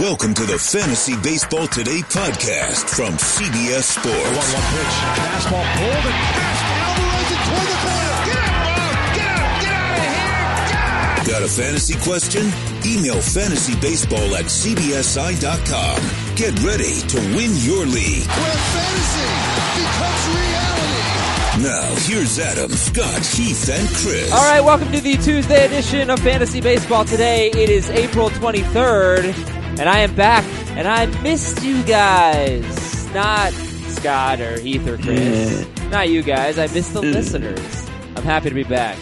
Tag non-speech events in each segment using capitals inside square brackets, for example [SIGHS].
Welcome to the Fantasy Baseball Today podcast from CBS Sports. 1 1 pitch. Fastball pulled and passed. Alvarez and toward the corner. Get out, Bob! Get out! Get out of here! Get Got a fantasy question? Email fantasybaseball at cbsi.com. Get ready to win your league. Where fantasy becomes reality. Now, here's Adam, Scott, Heath, and Chris. All right, welcome to the Tuesday edition of Fantasy Baseball Today. It is April 23rd. And I am back, and I missed you guys. Not Scott or Heath or Chris. Not you guys. I missed the listeners. I'm happy to be back.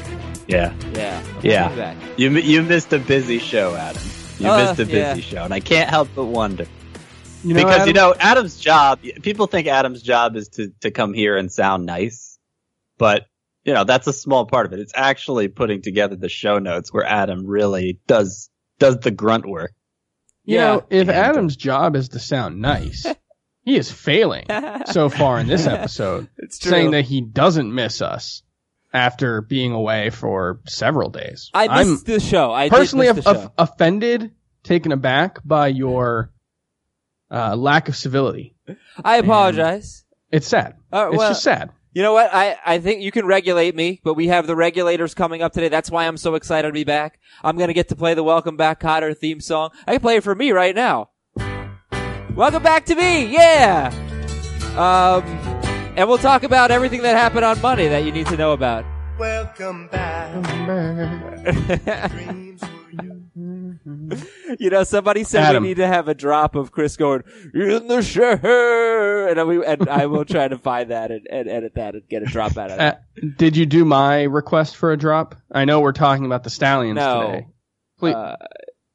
Yeah. Yeah. I'm Yeah. happy to be back. You you missed a busy show, Adam. You Uh, missed a busy yeah. show, and I can't help but wonder You because Adam, you know Adam's job. People think Adam's job is to to come here and sound nice, but you know that's a small part of it. It's actually putting together the show notes where Adam really does does the grunt work. You Yeah. know, if Adam's job is to sound nice, [LAUGHS] he is failing so far in this [LAUGHS] episode, It's true. saying that he doesn't miss us after being away for several days. I I'm missed the show. I personally did the show. of- offended, taken aback by your uh, lack of civility. I apologize. It's sad. Uh, it's just sad. You know what? I, I think you can regulate me, but we have the regulators coming up today. That's why I'm so excited to be back. I'm gonna get to play the Welcome Back Kotter theme song. I can play it for me right now. Welcome back to me, yeah! Um, and we'll talk about everything that happened on Monday that you need to know about. Welcome back. Dreams were you. You know, somebody said Adam. we need to have a drop of Chris going in the show, and we and I will try to find that and, and edit that and get a drop out of Uh, it. did you do my request for a drop? I know we're talking about the stallions No. today. Please, Uh,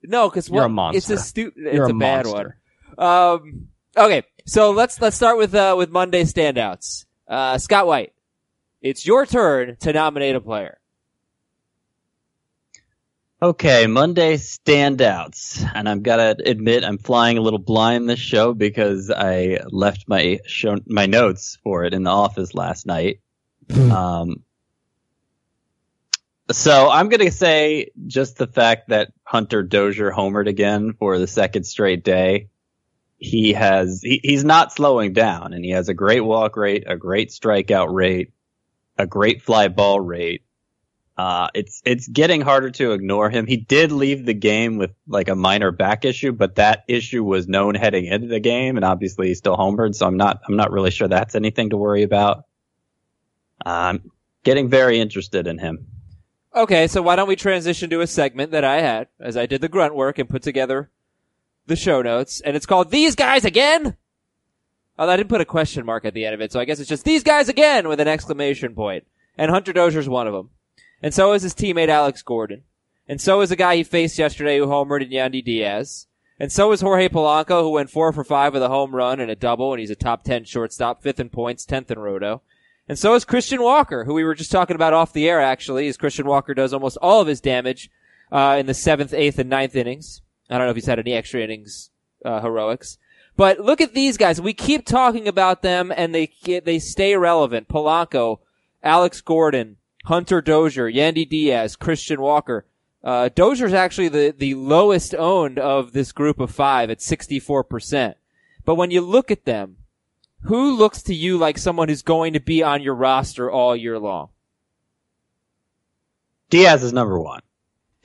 no, because You're a It's a stupid. It's you're a, a, bad monster. one. Um. Okay, so let's let's start with uh with Monday standouts. Uh, Scott White, it's your turn to nominate a player. Okay, Monday standouts, and I've got to admit I'm flying a little blind this show because I left my show my notes for it in the office last night. um, so I'm gonna say just the fact that Hunter Dozier homered again for the second straight day. He has he, he's not slowing down, and he has a great walk rate, a great strikeout rate, a great fly ball rate. Uh, it's it's getting harder to ignore him. He did leave the game with like a minor back issue, but that issue was known heading into the game, and obviously he's still homered. So I'm not I'm not really sure that's anything to worry about. I'm getting very interested in him. Okay, so why don't we transition to a segment that I had as I did the grunt work and put together the show notes, and it's called "These Guys Again." Oh, I didn't put a question mark at the end of it, so I guess it's just "These Guys Again" with an exclamation point. And Hunter Dozier's one of them, and so is his teammate Alex Gordon, and so is the guy he faced yesterday who homered in Yandy Diaz, and so is Jorge Polanco who went four for five with a home run and a double, and he's a top ten shortstop, fifth in points, tenth in roto. And so is Christian Walker, who we were just talking about off the air, actually, as Christian Walker does almost all of his damage uh, in the seventh, eighth, and ninth innings. I don't know if he's had any extra innings uh, heroics. But look at these guys. We keep talking about them, and they they stay relevant. Polanco, Alex Gordon, Hunter Dozier, Yandy Diaz, Christian Walker. Uh, Dozier's actually the, the lowest owned of this group of five at 64%. But when you look at them, who looks to you like someone who's going to be on your roster all year long? Diaz is number one.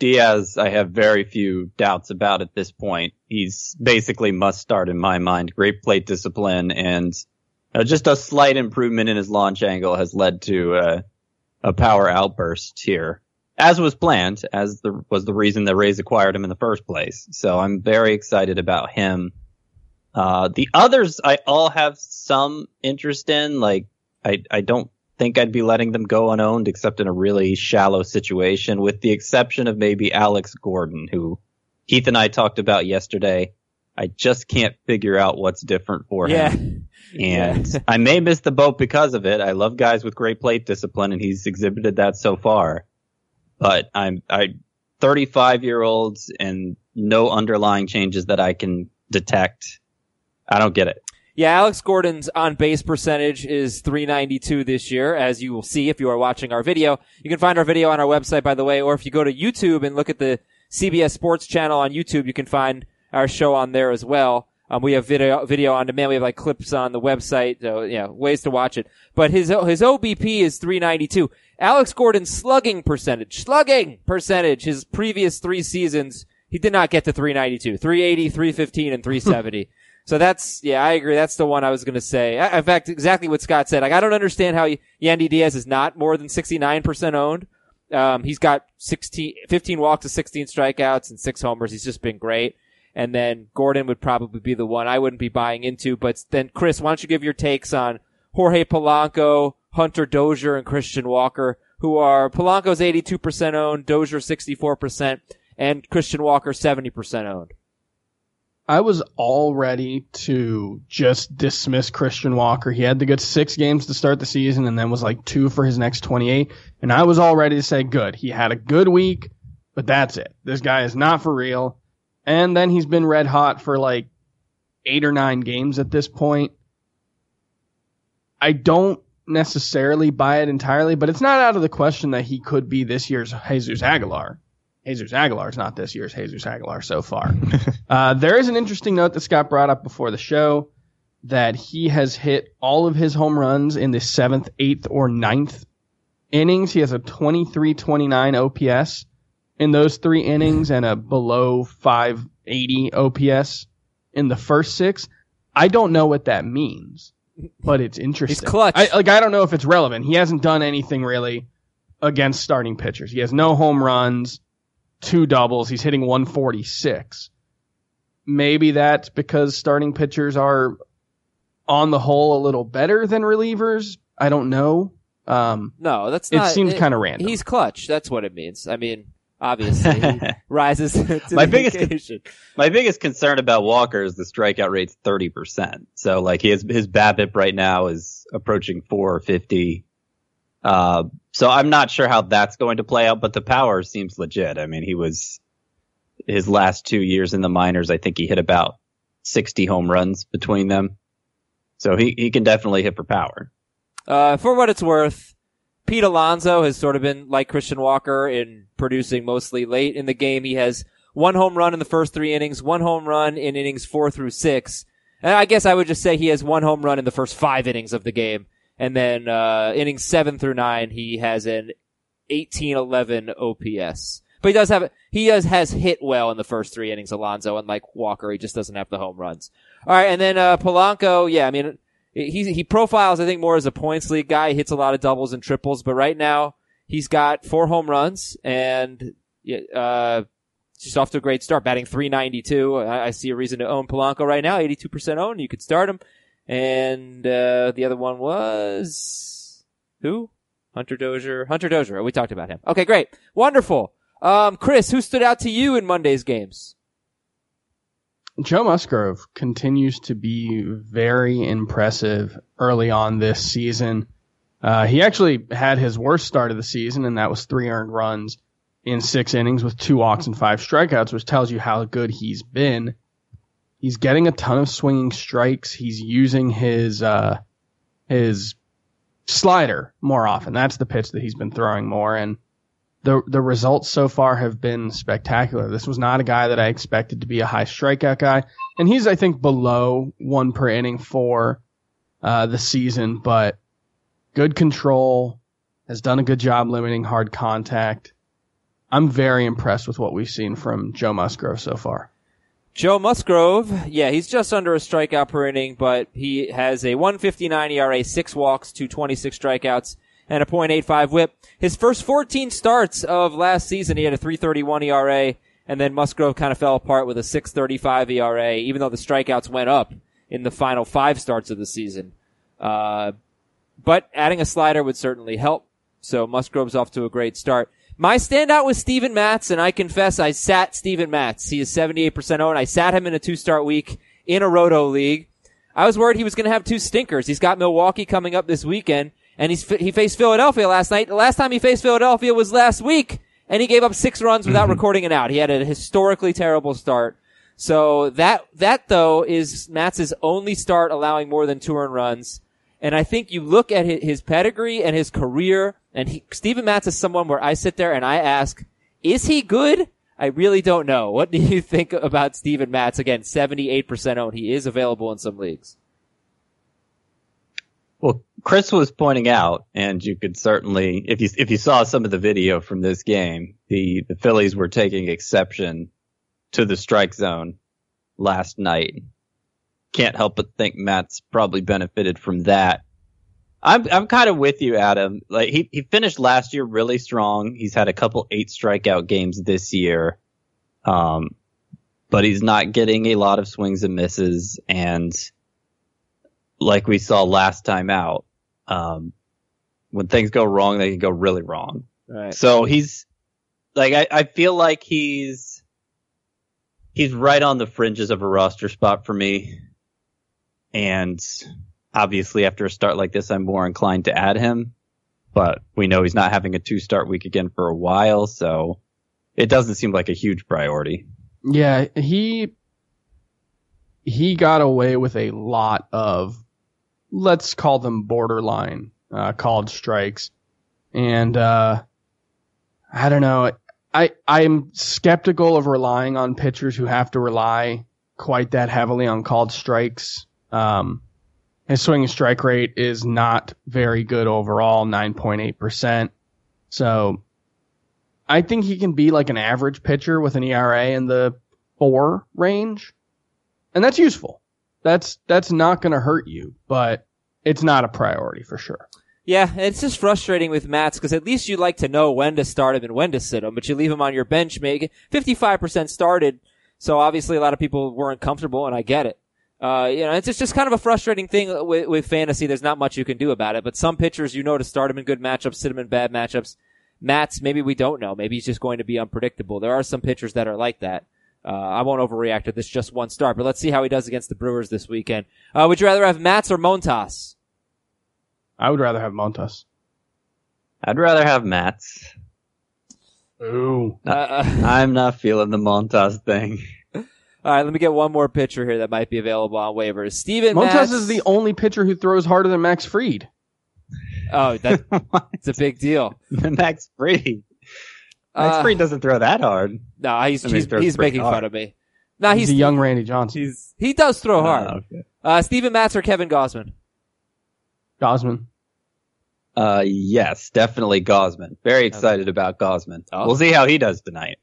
Diaz, I have very few doubts about at this point. He's basically must start in my mind. Great plate discipline and uh, just a slight improvement in his launch angle has led to uh, a power outburst here, as was planned, as the, was the reason that Rays acquired him in the first place. So I'm very excited about him. Uh, the others I all have some interest in. Like I, I don't think I'd be letting them go unowned except in a really shallow situation, with the exception of maybe Alex Gordon, who Heath and I talked about yesterday. I just can't figure out what's different for Yeah. him. Yeah. [LAUGHS] And I may miss the boat because of it. I love guys with great plate discipline and he's exhibited that so far. But I'm, I, 35 year olds and no underlying changes that I can detect. I don't get it. Yeah, Alex Gordon's on base percentage is 392 this year, as you will see if you are watching our video. You can find our video on our website, by the way, or if you go to YouTube and look at the CBS Sports channel on YouTube, you can find our show on there as well. Um, we have video, video on demand. We have like clips on the website. So, yeah, ways to watch it. But his, his OBP is 392. Alex Gordon's slugging percentage, slugging percentage, his previous three seasons, he did not get to 392, 380, 315, and 370. [LAUGHS] so that's, yeah, I agree. That's the one I was going to say. I- In fact, exactly what Scott said. Like, I don't understand how Yandy Diaz is not more than 69% owned. Um, he's got 16, 15 walks to 16 strikeouts and six homers. He's just been great. And then Gordon would probably be the one I wouldn't be buying into. But then, Chris, why don't you give your takes on Jorge Polanco, Hunter Dozier, and Christian Walker, who are Polanco's 82% owned, Dozier 64%, and Christian Walker 70% owned. I was all ready to just dismiss Christian Walker. He had to get six games to start the season and then was like two for his next 28. And I was all ready to say, good. He had a good week, but that's it. This guy is not for real. And then he's been red hot for like eight or nine games at this point. I don't necessarily buy it entirely, but it's not out of the question that he could be this year's Jesus Aguilar. Jesus Aguilar is not this year's Jesus Aguilar so far. [LAUGHS] uh, there is an interesting note that Scott brought up before the show that he has hit all of his home runs in the seventh, eighth, or ninth innings. He has a 23-29 OPS in those three innings and a below 580 OPS in the first six. I don't know what that means, but it's interesting. He's clutch. I, like I don't know if it's relevant. He hasn't done anything really against starting pitchers. He has no home runs, two doubles. He's hitting 146. Maybe that's because starting pitchers are on the whole a little better than relievers. I don't know. Um, No, that's It seems kinda random. He's clutch. That's what it means. I mean, obviously, [LAUGHS] rises [LAUGHS] to My the biggest- occasion. My biggest concern about Walker is the strikeout rate's 30%. So like his, his BABIP right now is approaching 450. Uh, so I'm not sure how that's going to play out, but the power seems legit. I mean, he was his last two years in the minors. I think he hit about 60 home runs between them. So he, he can definitely hit for power. Uh, for what it's worth, Pete Alonso has sort of been like Christian Walker in producing mostly late in the game. He has one home run in the first three innings, one home run in innings four through six. And I guess I would just say he has one home run in the first five innings of the game. And then, uh, innings seven through nine, he has an 1811 OPS. But he does have, he does, has hit well in the first three innings, Alonso, unlike Walker. He just doesn't have the home runs. All right. And then, uh, Polanco, yeah, I mean, he he profiles I think more as a points league guy. He hits a lot of doubles and triples, but right now he's got four home runs and uh just off to a great start, batting 392. I, I see a reason to own Polanco right now, 82% owned. You could start him. And uh the other one was who? Hunter Dozier. Hunter Dozier. We talked about him. Okay, great. Wonderful. Um Chris, who stood out to you in Monday's games? Joe Musgrove continues to be very impressive early on this season. Uh, he actually had his worst start of the season, and that was three earned runs in six innings with two walks and five strikeouts, which tells you how good he's been. He's getting a ton of swinging strikes. He's using his uh, his slider more often. That's the pitch that he's been throwing more, and the the results so far have been spectacular. This was not a guy that I expected to be a high strikeout guy, and he's I think below one per inning for uh, the season, but good control has done a good job limiting hard contact. I'm very impressed with what we've seen from Joe Musgrove so far. Joe Musgrove, yeah, he's just under a strikeout per inning, but he has a 159 ERA, six walks to 26 strikeouts, and a .85 whip. His first 14 starts of last season, he had a 331 ERA, and then Musgrove kind of fell apart with a 635 ERA, even though the strikeouts went up in the final five starts of the season. Uh, but adding a slider would certainly help. So Musgrove's off to a great start. My standout was Steven Matz, and I confess I sat Steven Matz. He is 78% owned. I sat him in a two-start week in a roto league. I was worried he was going to have two stinkers. He's got Milwaukee coming up this weekend, and he's he faced Philadelphia last night. The last time he faced Philadelphia was last week, and he gave up six runs without [LAUGHS] recording an out. He had a historically terrible start. So that that though is Matz's only start allowing more than two earned runs. And I think you look at his, his pedigree and his career, and he, Steven Matz is someone where I sit there and I ask, is he good? I really don't know. What do you [LAUGHS] think about Steven Matz? Again, 78% owned. He is available in some leagues. Well, Chris was pointing out, and you could certainly, if you if you saw some of the video from this game, the the Phillies were taking exception to the strike zone last night. Can't help but think Matz probably benefited from that. I'm I'm kind of with you, Adam. Like he he finished last year really strong. He's had a couple eight strikeout games this year, um, but he's not getting a lot of swings and misses and like we saw last time out, um, when things go wrong, they can go really wrong. Right. So he's like, I, I feel like he's, he's right on the fringes of a roster spot for me. And obviously after a start like this, I'm more inclined to add him, but we know he's not having a two start week again for a while. So it doesn't seem like a huge priority. Yeah, he he got away with a lot of let's call them borderline uh, called strikes, and uh, I don't know. I I'm skeptical of relying on pitchers who have to rely quite that heavily on called strikes. Um, his swing and strike rate is not very good overall, 9.8%. So I think he can be like an average pitcher with an ERA in the four range. And that's useful. That's, that's not going to hurt you, but it's not a priority for sure. Yeah, it's just frustrating with Matz because at least you'd like to know when to start him and when to sit him, but you leave him on your bench, make 55% started. So obviously a lot of people weren't comfortable and I get it. Uh, you know, it's just, just kind of a frustrating thing with, with fantasy. There's not much you can do about it, but some pitchers, you know, to start him in good matchups, sit him in bad matchups. Matz, maybe we don't know. Maybe he's just going to be unpredictable. There are some pitchers that are like that. Uh, I won't overreact to this just one start, but let's see how he does against the Brewers this weekend. Uh, would you rather have Matz or Montas? I would rather have Montas. I'd rather have Matz. Ooh. Uh, I'm not feeling the Montas thing. [LAUGHS] all right, let me get one more pitcher here that might be available on waivers. Steven Montas Matz. is the only pitcher who throws harder than Max Fried. Oh, that, [LAUGHS] that's a big deal. Max Free. Max Uh, Free doesn't throw that hard. No, he's I mean, he's, he he's making hard. fun of me. No, He's, he's a young Randy Johnson. he's he does throw hard. Uh, okay. Uh, Steven Matz or Kevin Gausman? Gausman. Uh, yes, definitely Gausman. Very excited about Gausman. Oh. We'll see how he does tonight.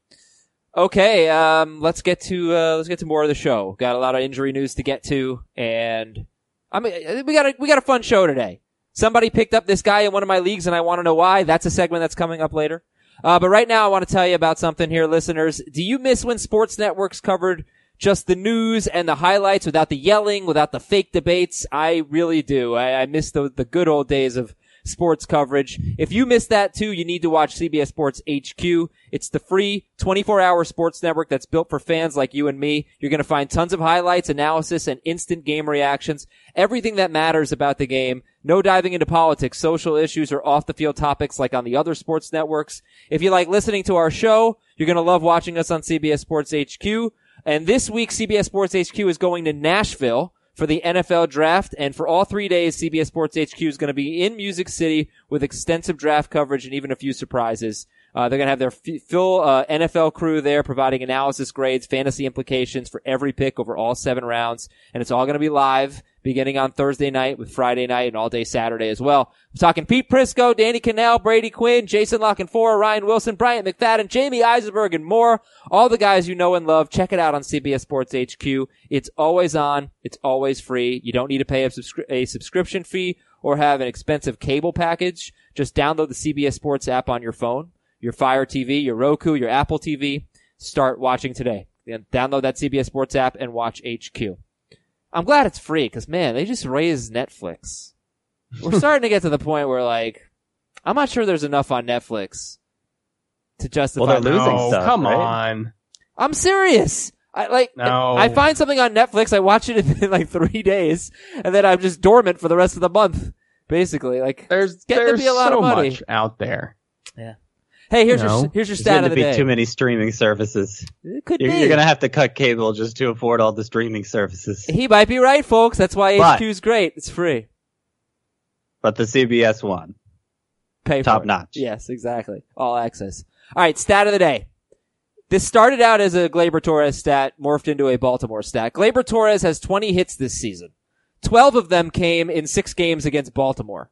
Okay, um, let's get to uh, let's get to more of the show. Got a lot of injury news to get to, and I mean we got a we got a fun show today. Somebody picked up this guy in one of my leagues, and I want to know why. That's a segment that's coming up later. Uh, but right now, I want to tell you about something here, listeners. Do you miss when sports networks covered just the news and the highlights without the yelling, without the fake debates? I really do. I, I miss the the good old days of sports coverage. If you missed that too, you need to watch CBS Sports HQ. It's the free 24 hour sports network that's built for fans like you and me. You're going to find tons of highlights, analysis, and instant game reactions. Everything that matters about the game. No diving into politics, social issues, or off the field topics like on the other sports networks. If you like listening to our show, you're going to love watching us on CBS Sports HQ. And this week, CBS Sports HQ is going to Nashville for the NFL draft. And for all three days, CBS Sports HQ is going to be in Music City with extensive draft coverage and even a few surprises. Uh, they're going to have their f- full uh, NFL crew there providing analysis grades, fantasy implications for every pick over all seven rounds. And it's all going to be live beginning on Thursday night with Friday night and all day Saturday as well. I'm talking Pete Prisco, Danny Kanell, Brady Quinn, Jason La Canfora, Ryan Wilson, Bryant McFadden, Jamey Eisenberg, and more. All the guys you know and love. Check it out on CBS Sports HQ. It's always on. It's always free. You don't need to pay a, subscri- a subscription fee or have an expensive cable package. Just download the CBS Sports app on your phone, your Fire TV, your Roku, your Apple TV. Start watching today. Download that CBS Sports app and watch HQ. I'm glad it's free because man, they just raised Netflix. We're [LAUGHS] starting to get to the point where like, I'm not sure there's enough on Netflix to justify. Well, they're losing no, stuff, come right? on. I'm serious. I like. No. I find something on Netflix. I watch it in [LAUGHS] like three days, and then I'm just dormant for the rest of the month. Basically, like There's getting there's to be a lot so of money. much out there. Hey, here's your No. here's your There's stat going of to be day. too many streaming services. It could You're, be. you're going to have to cut cable just to afford all the streaming services. He might be right, folks. That's why But- HQ's great. It's free. But the CBS one, Pay top notch. Yes, exactly. All access. All right, stat of the day. This started out as a Gleyber Torres stat, morphed into a Baltimore stat. Gleyber Torres has 20 hits this season. 12 of them came in six games against Baltimore.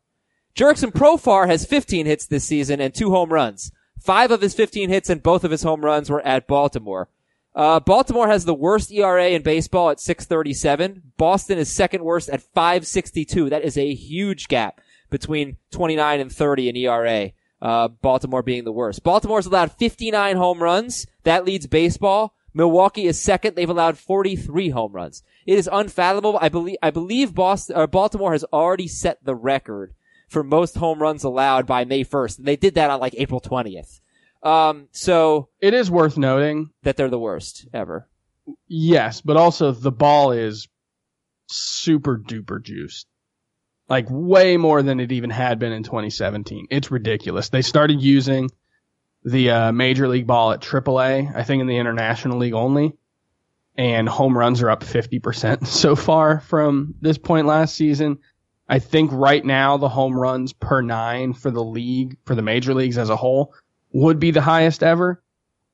Jurickson Profar has 15 hits this season and two home runs. Five of his 15 hits and both of his home runs were at Baltimore. Uh, Baltimore has the worst ERA in baseball at 637. Boston is second worst at 562. That is a huge gap between 29 and 30 in ERA. Uh, Baltimore being the worst. Baltimore's allowed 59 home runs. That leads baseball. Milwaukee is second. They've allowed 43 home runs. It is unfathomable. I believe, I believe Boston, or Baltimore has already set the record for most home runs allowed by May 1st. And They did that on like April 20th. Um, so It is worth noting, that they're the worst ever. yes, but also the ball is super duper juiced. Like way more than it even had been in 2017. It's ridiculous. They started using the uh, major league ball at AAA, I think in the international league only, and home runs are up 50% [LAUGHS] so far from this point last season. I think right now the home runs per nine for the league, for the major leagues as a whole, would be the highest ever.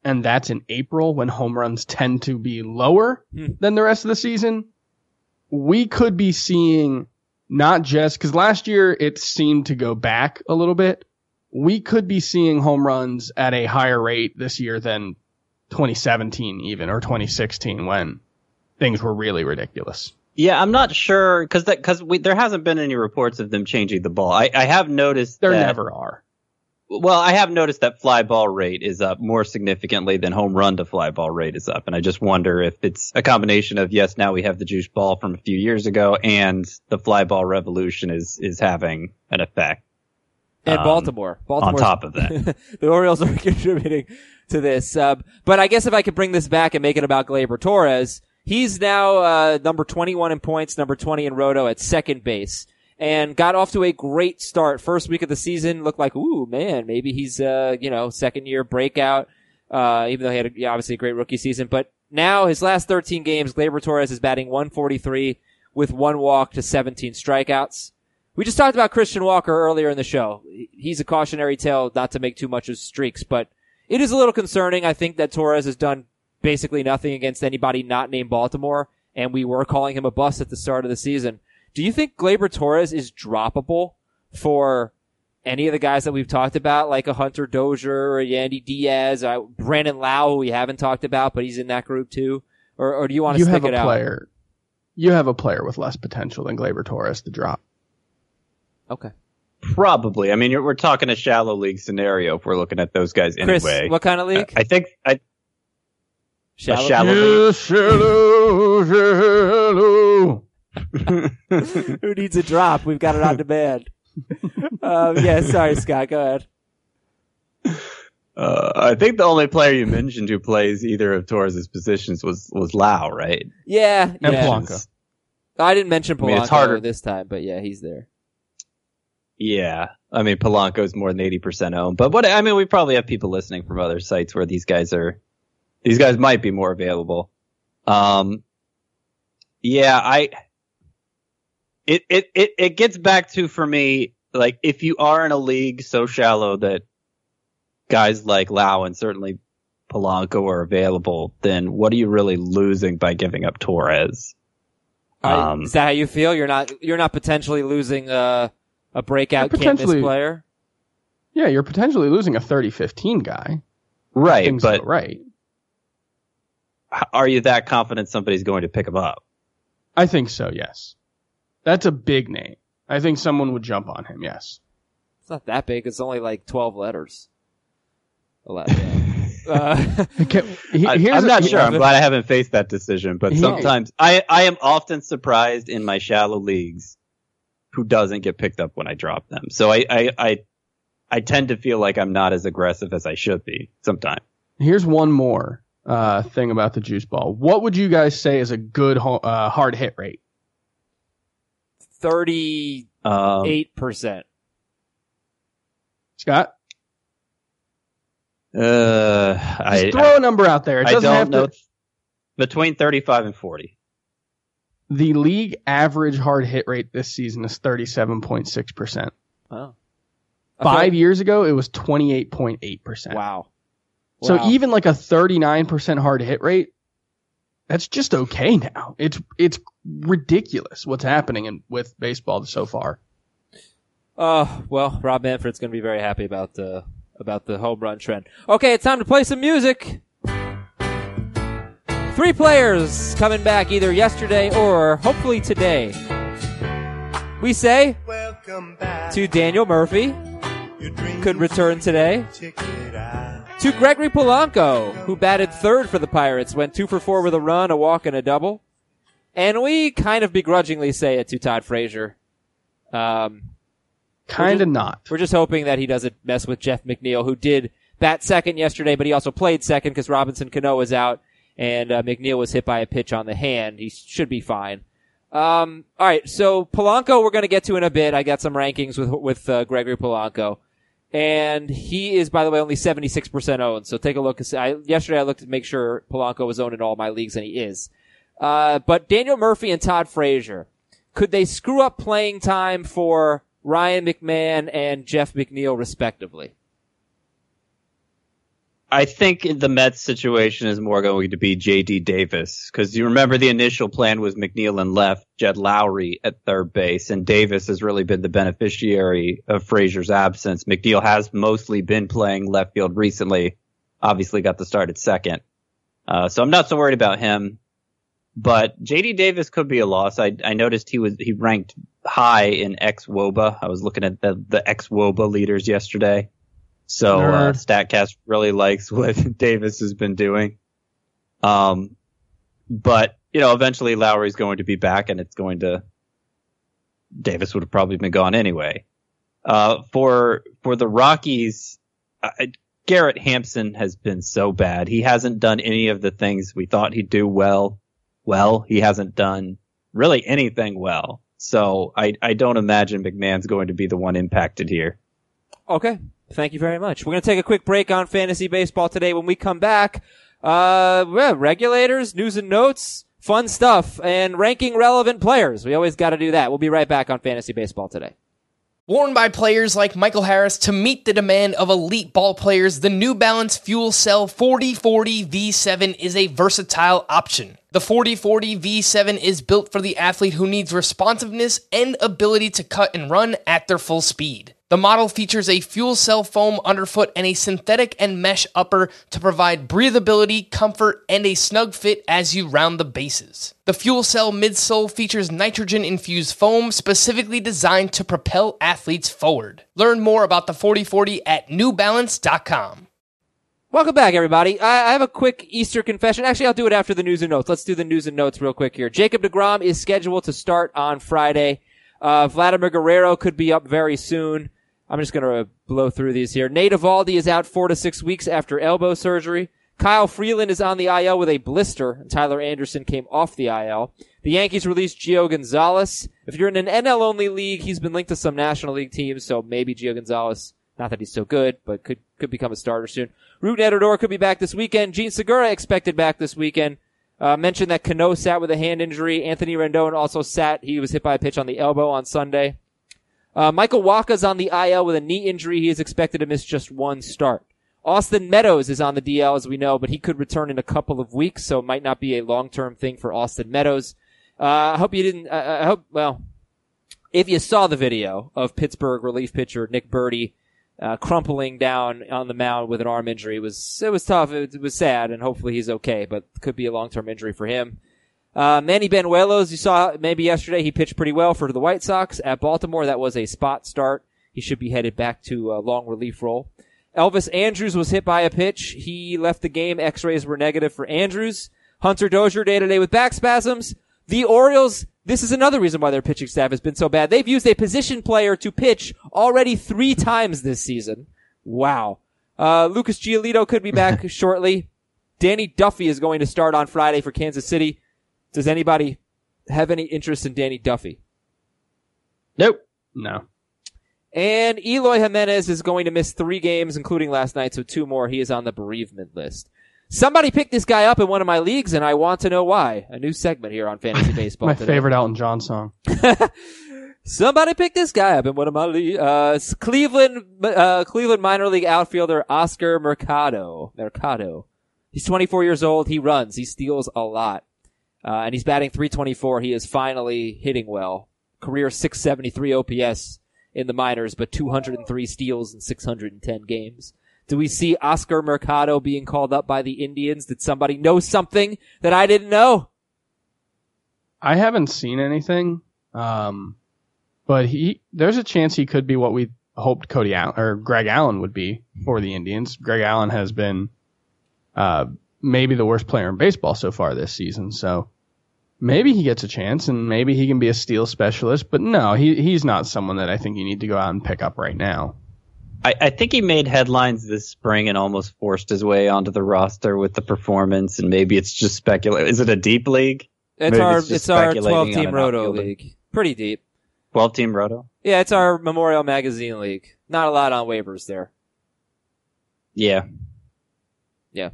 And that's in April when home runs tend to be lower Hmm. than the rest of the season. We could be seeing not just because last year it seemed to go back a little bit. We could be seeing home runs at a higher rate this year than 2017 even or 2016 when things were really ridiculous. Yeah, I'm not sure because that because we, there hasn't been any reports of them changing the ball. I, I have noticed There that, never are. Well, I have noticed that fly ball rate is up more significantly than home run to fly ball rate is up, and I just wonder if it's a combination of yes, now we have the juice ball from a few years ago, and the fly ball revolution is is having an effect. And Um, Baltimore. Baltimore. On top of that. [LAUGHS] the Orioles are [LAUGHS] contributing to this. Uh, but I guess if I could bring this back and make it about Gleyber Torres, he's now uh, number 21 in points, number 20 in roto at second base, and got off to a great start. First week of the season looked like, ooh man, maybe he's uh, you know second year breakout. Uh, even though he had a, yeah, obviously a great rookie season, but now his last 13 games, Gleyber Torres is batting 143 with one walk to 17 strikeouts. We just talked about Christian Walker earlier in the show. He's a cautionary tale not to make too much of streaks, but it is a little concerning. I think that Torres has done basically nothing against anybody not named Baltimore, and we were calling him a bust at the start of the season. Do you think Gleyber Torres is droppable for any of the guys that we've talked about, like a Hunter Dozier or Yandy Diaz, uh, Brandon Lowe, who we haven't talked about, but he's in that group too? Or, or do you want to You stick have it a out? player. You have a player with less potential than Gleyber Torres to drop. Okay. Probably. I mean, you're, we're talking a shallow league scenario if we're looking at those guys Chris, anyway. what kind of league? I think I, Shallow? shallow. Yes, shallow, shallow. Who needs a drop? We've got it on demand. [LAUGHS] um, yeah, sorry, Scott. Go ahead. Uh, I think the only player you mentioned who plays either of Torres' positions was was Lowe, right? Yeah, And yeah. Polanco. I didn't mention Polanco I mean, it's harder- this time, but yeah, he's there. Yeah, I mean Polanco's more than eighty percent owned, but what I mean, we probably have people listening from other sites where these guys are, these guys might be more available. Um, yeah, I, it it it it gets back to for me like if you are in a league so shallow that guys like Lowe and certainly Polanco are available, then what are you really losing by giving up Torres? I- Um, is that how you feel? You're not you're not potentially losing uh, a breakout You're potentially- player. Yeah, you're potentially losing a 30-15 guy. right, Things but right. H- are you that confident somebody's going to pick him up? I think so. Yes, that's a big name. I think someone would jump on him. Yes. It's not that big. It's only like twelve letters. Eleven. [LAUGHS] uh, [LAUGHS] Okay, he- I, am not he- sure. I'm glad I haven't faced that decision, but sometimes I, I am often surprised in my shallow leagues who doesn't get picked up when I drop them. So I, I, I, I tend to feel like I'm not as aggressive as I should be sometimes. Here's one more uh, thing about the juice ball. What would you guys say is a good ho- uh, hard hit rate? Thirty-eight Um, percent. Scott, uh, just I, throw a number out there. It I doesn't don't have know. to. Between 35 and 40. The league average hard hit rate this season is 37.6 percent. Oh. Five years ago, it was 28.8 percent. Wow. So even like a 39% hard hit rate, that's just okay now. It's it's ridiculous what's happening in, with baseball so far. Oh, well, Rob Manfred's going to be very happy about the about the home run trend. Okay, it's time to play some music. Three players coming back either yesterday or hopefully today. We say Welcome back. to Daniel Murphy, Your dreams could return today. To Gregory Polanco, who batted third for the Pirates, went two for four with a run, a walk, and a double. And we kind of begrudgingly say it to Todd Frazier. Um, Kind of not. We're just hoping that he doesn't mess with Jeff McNeil, who did bat second yesterday, but he also played second because Robinson Cano was out and uh, McNeil was hit by a pitch on the hand. He should be fine. Um, all right, so Polanco, we're going to get to in a bit. I got some rankings with with uh, Gregory Polanco, and he is, by the way, only seventy six percent owned. So take a look. I, yesterday, I looked to make sure Polanco was owned in all my leagues, and he is. Uh, but Daniel Murphy and Todd Frazier, could they screw up playing time for Ryan McMahon and Jeff McNeil, respectively? I think the Mets situation is more going to be J.D. Davis because you remember the initial plan was McNeil and left, Jed Lowrie at third base, and Davis has really been the beneficiary of Frazier's absence. McNeil has mostly been playing left field recently. Obviously, got the start at second, uh, so I'm not so worried about him. But J.D. Davis could be a loss. I, I noticed he was he ranked high in xwOBA. I was looking at the the xwOBA leaders yesterday. So uh, Statcast really likes [LAUGHS] what Davis has been doing. Um, but you know, eventually Lowrie's going to be back, and it's going to. Davis would have probably been gone anyway. Uh, for for the Rockies, Garrett Hampson has been so bad. He hasn't done any of the things we thought he'd do well. Well, he hasn't done really anything well. So I I don't imagine McMahon's going to be the one impacted here. Okay. Thank you very much. We're going to take a quick break on fantasy baseball today. When we come back, uh, yeah, regulators, news and notes, fun stuff, and ranking relevant players. We always got to do that. We'll be right back on fantasy baseball today. Worn by players like Michael Harris to meet the demand of elite ball players, the New Balance Fuel Cell 4040 V7 is a versatile option. The 4040 V7 is built for the athlete who needs responsiveness and ability to cut and run at their full speed. The model features a fuel cell foam underfoot and a synthetic and mesh upper to provide breathability, comfort, and a snug fit as you round the bases. The fuel cell midsole features nitrogen infused foam specifically designed to propel athletes forward. Learn more about the 4040 at newbalance.com. Welcome back, everybody. I, have a quick Easter confession. Actually, I'll do it after the news and notes. Let's do the news and notes real quick here. Jacob DeGrom is scheduled to start on Friday. Uh, Vladimir Guerrero could be up very soon. I'm just going to blow through these here. Nate Eovaldi is out four to six weeks after elbow surgery. Kyle Freeland is on the IL with a blister, and Tyler Anderson came off the IL. The Yankees released Gio Gonzalez. If you're in an NL only league, he's been linked to some National League teams, so maybe Gio Gonzalez, not that he's so good, but could, could become a starter soon. Rougned Odor could be back this weekend. Jean Segura expected back this weekend. Uh, mentioned that Cano sat with a hand injury. Anthony Rendon also sat. He was hit by a pitch on the elbow on Sunday. Uh, Michael Wacha's on the IL with a knee injury. He is expected to miss just one start. Austin Meadows is on the DL as we know, but he could return in a couple of weeks, so it might not be a long-term thing for Austin Meadows. Uh, I hope you didn't, I I hope, well, if you saw the video of Pittsburgh relief pitcher Nick Burdi, uh, crumpling down on the mound with an arm injury, it was, it was tough. It, was sad, and hopefully he's okay, but could be a long-term injury for him. Uh, Manny Banuelos, you saw maybe yesterday, he pitched pretty well for the White Sox at Baltimore. That was a spot start. He should be headed back to a long relief role. Elvis Andrus was hit by a pitch. He left the game. X-rays were negative for Andrews. Hunter Dozier day to day with back spasms. The Orioles, this is another reason why their pitching staff has been so bad. They've used a position player to pitch already three times this season. Wow. Uh, Lucas Giolito could be back [LAUGHS] shortly. Danny Duffy is going to start on Friday for Kansas City. Does anybody have any interest in Danny Duffy? Nope. No. And Eloy Jimenez is going to miss three games, including last night, so two more. He is on the bereavement list. Somebody picked this guy up in one of my leagues, and I want to know why. A new segment here on Fantasy [LAUGHS] Baseball. My today. favorite Elton John song. [LAUGHS] Somebody picked this guy up in one of my league. Uh, Cleveland, uh, Cleveland minor league outfielder Oscar Mercado. Mercado. He's 24 years old. He runs. He steals a lot. Uh, and he's batting 324. He is finally hitting well. Career 673 OPS in the minors, but 203 steals in 610 games. Do we see Oscar Mercado being called up by the Indians? Did somebody know something that I didn't know? I haven't seen anything, um, but he there's a chance he could be what we hoped Cody Allen or Greg Allen would be for the Indians. Greg Allen has been uh, maybe the worst player in baseball so far this season, so maybe he gets a chance and maybe he can be a steal specialist. But no, he he's not someone that I think you need to go out and pick up right now. I, I think he made headlines this spring and almost forced his way onto the roster with the performance, and maybe it's just speculation. Is it a deep league? It's Maybe our it's it's, our twelve team roto league. Pretty deep. 12 team roto? Yeah, it's our Memorial Magazine league. Not a lot on waivers there. Yeah. Yeah.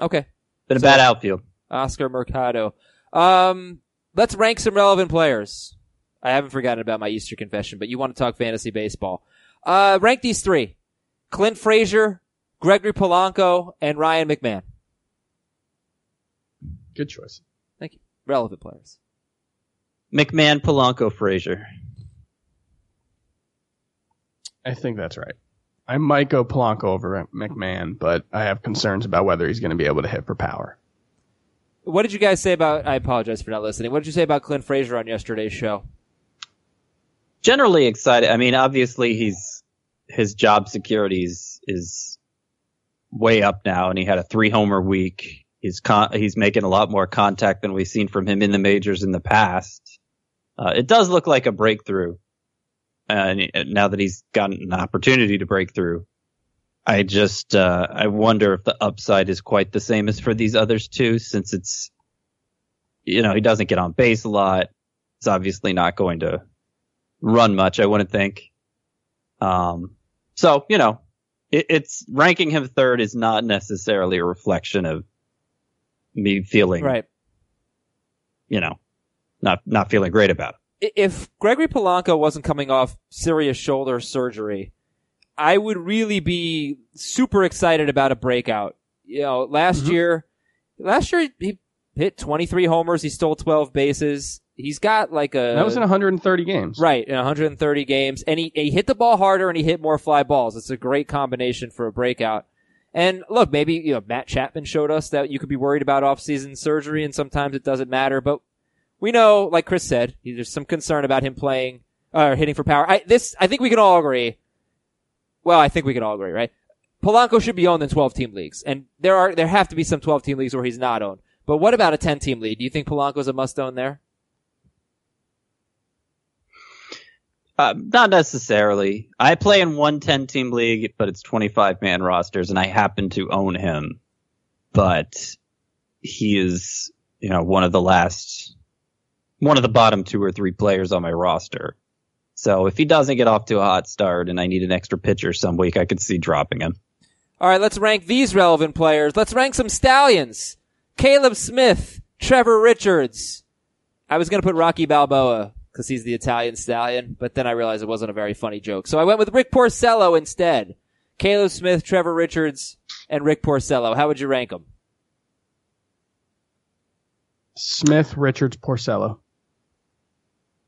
Okay. Been a So- bad outfield. Oscar Mercado. Um, let's rank some relevant players. I haven't forgotten about my Easter confession, but you want to talk fantasy baseball. Uh, rank these three. Clint Frazier, Gregory Polanco, and Ryan McMahon. Good choice. Thank you. Relevant players. McMahon, Polanco, Frazier. I think that's right. I might go Polanco over McMahon, but I have concerns about whether he's going to be able to hit for power. What did you guys say about, I apologize for not listening. What did you say about Clint Frazier on yesterday's show? Generally excited. I mean, obviously he's, his job security is, is way up now and he had a three homer week. He's con- he's making a lot more contact than we've seen from him in the majors in the past. Uh, it does look like a breakthrough. And now that he's gotten an opportunity to break through, I just, uh, I wonder if the upside is quite the same as for these others too, since it's, you know, he doesn't get on base a lot. He's obviously not going to run much, I wouldn't think. Um, so, you know, it, it's ranking him third is not necessarily a reflection of me feeling, Right. you know, not, not feeling great about it. If Gregory Polanco wasn't coming off serious shoulder surgery, I would really be super excited about a breakout. You know, last mm-hmm. year, last year he hit 23 homers, he stole 12 bases. He's got like a that was in 130 games. right in 130 games, and he he hit the ball harder and he hit more fly balls. It's a great combination for a breakout. And look, maybe you know Matt Chapman showed us that you could be worried about off-season surgery, and sometimes it doesn't matter. But we know, like Chris said, there's some concern about him playing or hitting for power. I, this, I think we can all agree. Well, I think we can all agree, right? Polanco should be owned in 12 team leagues, and there are there have to be some 12 team leagues where he's not owned. But what about a 10 team league? Do you think Polanco's a must own there? Uh, not necessarily. I play in one 10 team league, but it's 25 man rosters and I happen to own him. But he is, you know, one of the last, one of the bottom two or three players on my roster. So if he doesn't get off to a hot start and I need an extra pitcher some week, I could see dropping him. All right, let's rank these relevant players. Let's rank some stallions. Caleb Smith, Trevor Richards. I was going to put Rocky Balboa because he's the Italian stallion, but then I realized it wasn't a very funny joke. So I went with Rick Porcello instead. Caleb Smith, Trevor Richards, and Rick Porcello. How would you rank them? Smith, Richards, Porcello.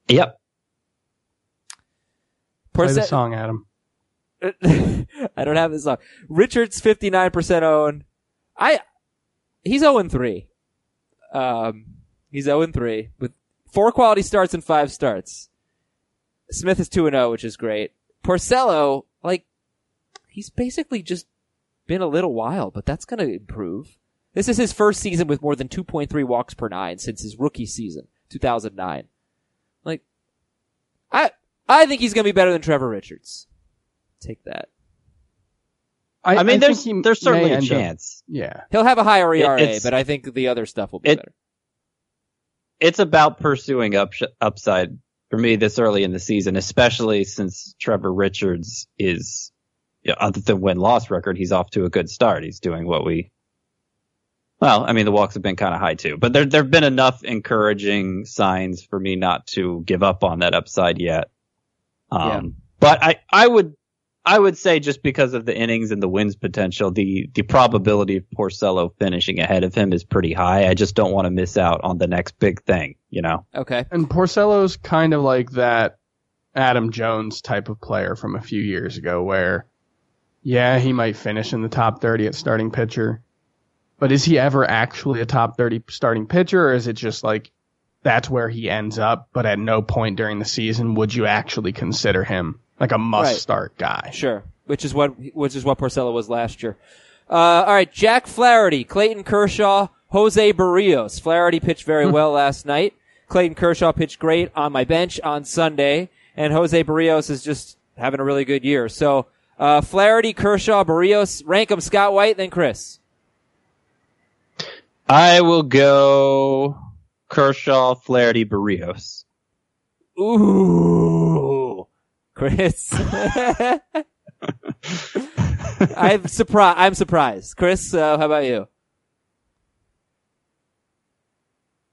Yep. Play the Porce- song, Adam. [LAUGHS] I don't have this song. Richards 59% owned. I, he's 0 and 3. Um, he's 0 and 3 with four quality starts and five starts. Smith is 2 and 0, which is great. Porcello, like, he's basically just been a little wild, but that's gonna improve. This is his first season with more than 2.3 walks per nine since his rookie season, 2009. Like, I, I think he's gonna be better than Trevor Richards. Take that. I, mean, think there's, there's certainly a end up- chance. yeah. He'll have a higher It- ERA, it's- but I think the other stuff will be it- better. it's about pursuing up, upside for me this early in the season, especially since Trevor Richards is, you know, other than win loss record, he's off to a good start. He's doing what we, Well, I mean, the walks have been kind of high too, but there there've been enough encouraging signs for me not to give up on that upside yet. Um, Yeah. but I I would I would say just because of the innings and the wins potential, the the probability of Porcello finishing ahead of him is pretty high. I just don't want to miss out on the next big thing, you know. Okay. And Porcello's kind of like that Adam Jones type of player from a few years ago where, yeah, he might finish in the top 30 at starting pitcher, but is he ever actually a top 30 starting pitcher or is it just like that's where he ends up, but at no point during the season would you actually consider him like a must Right. start guy? Sure. Which is what which is what Porcello was last year. Uh, all right, Jack Flaherty, Clayton Kershaw, Jose Berrios. Flaherty pitched very well last night. Clayton Kershaw pitched great on my bench on Sunday, and Jose Berrios is just having a really good year. So, uh, Flaherty, Kershaw, Berrios, rank them Scott White, then Chris. I will go Kershaw, Flaherty, Berrios. Ooh, Chris. [LAUGHS] I'm surprised. I'm surprised. Chris, uh, how about you?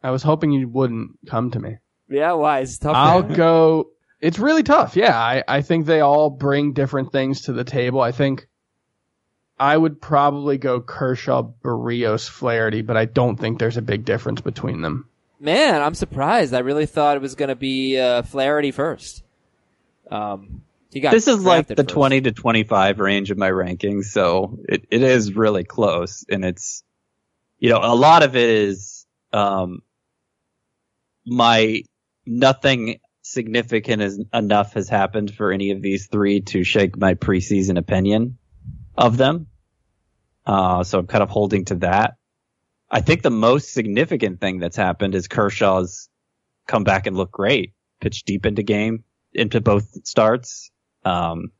I was hoping you wouldn't come to me. Yeah, why? It's tough. I'll go. It's really tough. Yeah, I, I think they all bring different things to the table. I think I would probably go Kershaw, Berrios, Flaherty, but I don't think there's a big difference between them. Man, I'm surprised. I really thought it was going to be uh, Flaherty first. Um, he got This is like the first. 20 to 25 range of my rankings, so it, it is really close. And it's, you know, a lot of it is, um, my nothing significant is enough has happened for any of these three to shake my preseason opinion of them. Uh, so I'm kind of holding to that. I think the most significant thing that's happened is Kershaw's come back and look great, pitch deep into game, into both starts. Um,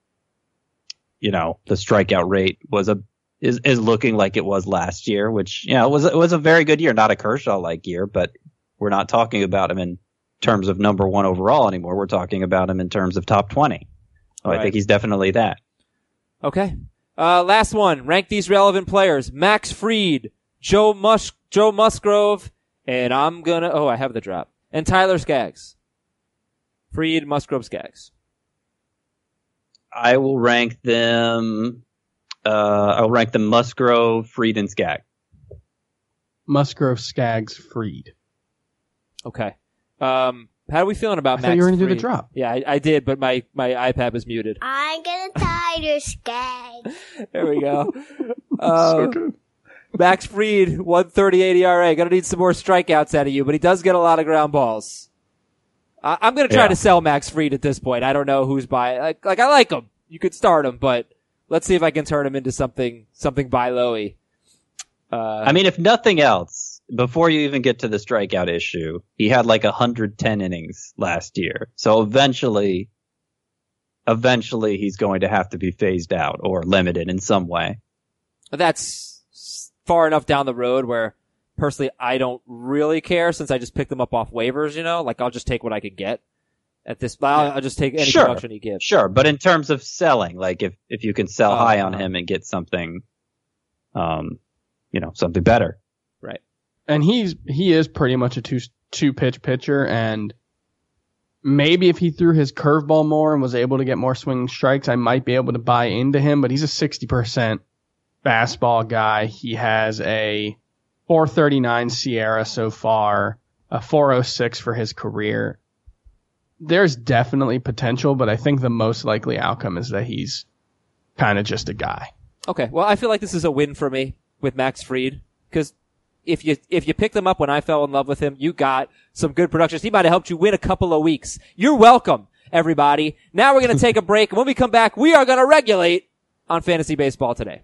you know, the strikeout rate was a, is, is looking like it was last year, which, you know, was, it was a very good year, not a Kershaw like year, but we're not talking about him in terms of number one overall anymore. We're talking about him in terms of top 20. So I think he's definitely that. Okay. Uh, last one. Rank these relevant players: Max Fried, Joe Mus- Joe Musgrove, and I'm gonna. Oh, I have the drop. And Tyler Skaggs. Fried, Musgrove, Skaggs. I will rank them, uh, I'll rank them Musgrove, Fried, and Skag. Musgrove, Skaggs, Fried. Okay. Um, how are we feeling about I Max? you were gonna do the drop. Yeah, I, I did, but my my iPad was muted. I'm gonna tie your skag. [LAUGHS] There we go. [LAUGHS] Uh, Max Fried, 138 ERA. Gonna need some more strikeouts out of you, but he does get a lot of ground balls. I, I'm gonna try Yeah. to sell Max Fried at this point. I don't know who's buying. Like, like I like him. You could start him, but let's see if I can turn him into something something buy lowy. Uh, I mean, if nothing else, before you even get to the strikeout issue, he had like 110 innings last year. So eventually, eventually he's going to have to be phased out or limited in some way. that's far enough down the road where personally I don't really care since I just picked them up off waivers. You know, like I'll just take what I could get at this. I'll, I'll just take any Sure. production he gives. Sure, but in terms of selling, like if if you can sell Oh, high on uh-huh. him and get something, um, you know, something better. Right. and he's he is pretty much a two two pitch pitcher and maybe if he threw his curveball more and was able to get more swinging strikes I might be able to buy into him but he's a 60% fastball guy he has a 439 SIERA so far a 406 for his career there's definitely potential but I think the most likely outcome is that he's kind of just a guy Okay. Well, I feel like this is a win for me with Max Fried because if you if you picked him up when I fell in love with him, you got some good productions. He might have helped you win a couple of weeks. You're welcome, everybody. Now we're gonna take a break, and when we come back, we are gonna regulate on fantasy baseball today.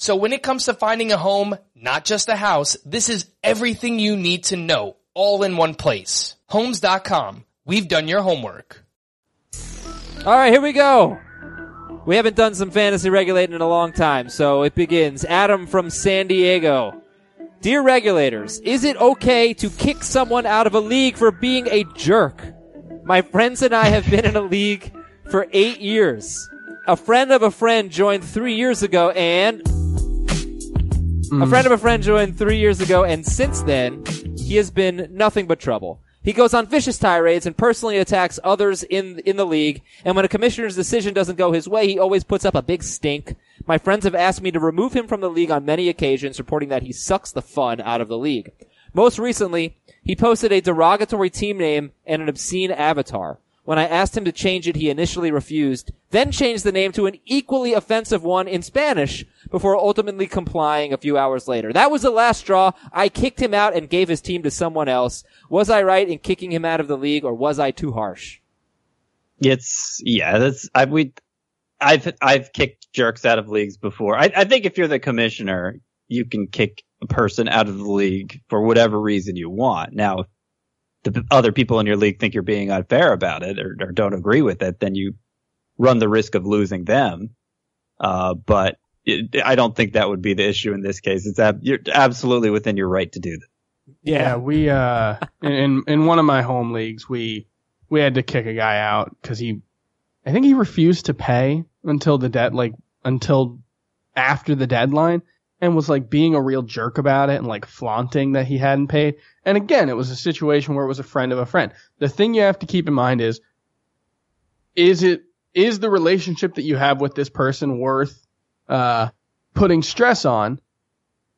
So when it comes to finding a home, not just a house, this is everything you need to know all in one place. Homes.com. We've done your homework. All right, here we go. We haven't done some fantasy regulating in a long time, so it begins. Adam from San Diego. Dear regulators, is it okay to kick someone out of a league for being a jerk? My friends and I have been in a league for eight years. A friend of a friend joined three years ago and a mm. friend of a friend joined three years ago, and since then, he has been nothing but trouble. He goes on vicious tirades and personally attacks others in in the league. And when a commissioner's decision doesn't go his way, he always puts up a big stink. My friends have asked me to remove him from the league on many occasions, reporting that he sucks the fun out of the league. Most recently, he posted a derogatory team name and an obscene avatar. When I asked him to change it, he initially refused, then changed the name to an equally offensive one in Spanish before ultimately complying a few hours later. That was the last straw. I kicked him out and gave his team to someone else. Was I right in kicking him out of the league or was I too harsh? It's yeah, that's I we I've I've kicked jerks out of leagues before. I, I think if you're the commissioner, you can kick a person out of the league for whatever reason you want. Now, the other people in your league think you're being unfair about it or, or don't agree with it, then you run the risk of losing them. Uh, but it, I don't think that would be the issue in this case. It's ab- you're absolutely within your right to do that. Yeah, we uh in in one of my home leagues we we had to kick a guy out because he I think he refused to pay until the debt like until after the deadline and was like being a real jerk about it and like flaunting that he hadn't paid. And again, it was a situation where it was a friend of a friend. The thing you have to keep in mind is is it is the relationship that you have with this person worth uh putting stress on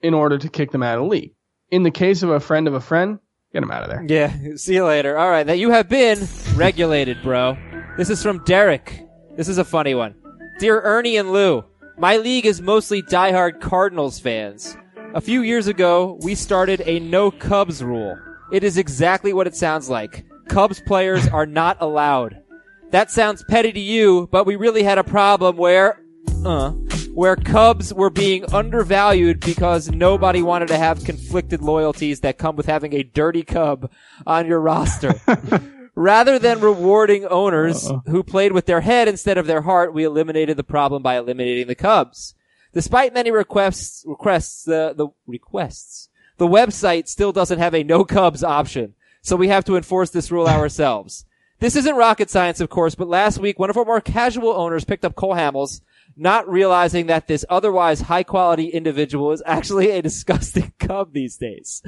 in order to kick them out of the league? in the case of a friend of a friend, get him out of there. Yeah, [LAUGHS] see you later. All right, that you have been regulated, bro. This is from Derek. This is a funny one. Dear Ernie and Lou, my league is mostly diehard Cardinals fans. A few years ago, we started a no Cubs rule. It is exactly what it sounds like. Cubs players are not allowed. That sounds petty to you, but we really had a problem where, uh, where Cubs were being undervalued because nobody wanted to have conflicted loyalties that come with having a dirty Cub on your roster. [LAUGHS] Rather than rewarding owners who played with their head instead of their heart, we eliminated the problem by eliminating the Cubs. Despite many requests, requests, the, the requests, the website still doesn't have a no Cubs option. So we have to enforce this rule [LAUGHS] ourselves. This isn't rocket science, of course, but last week, one of our more casual owners picked up Cole Hamels, not realizing that this otherwise high quality individual is actually a [LAUGHS] disgusting cub these days.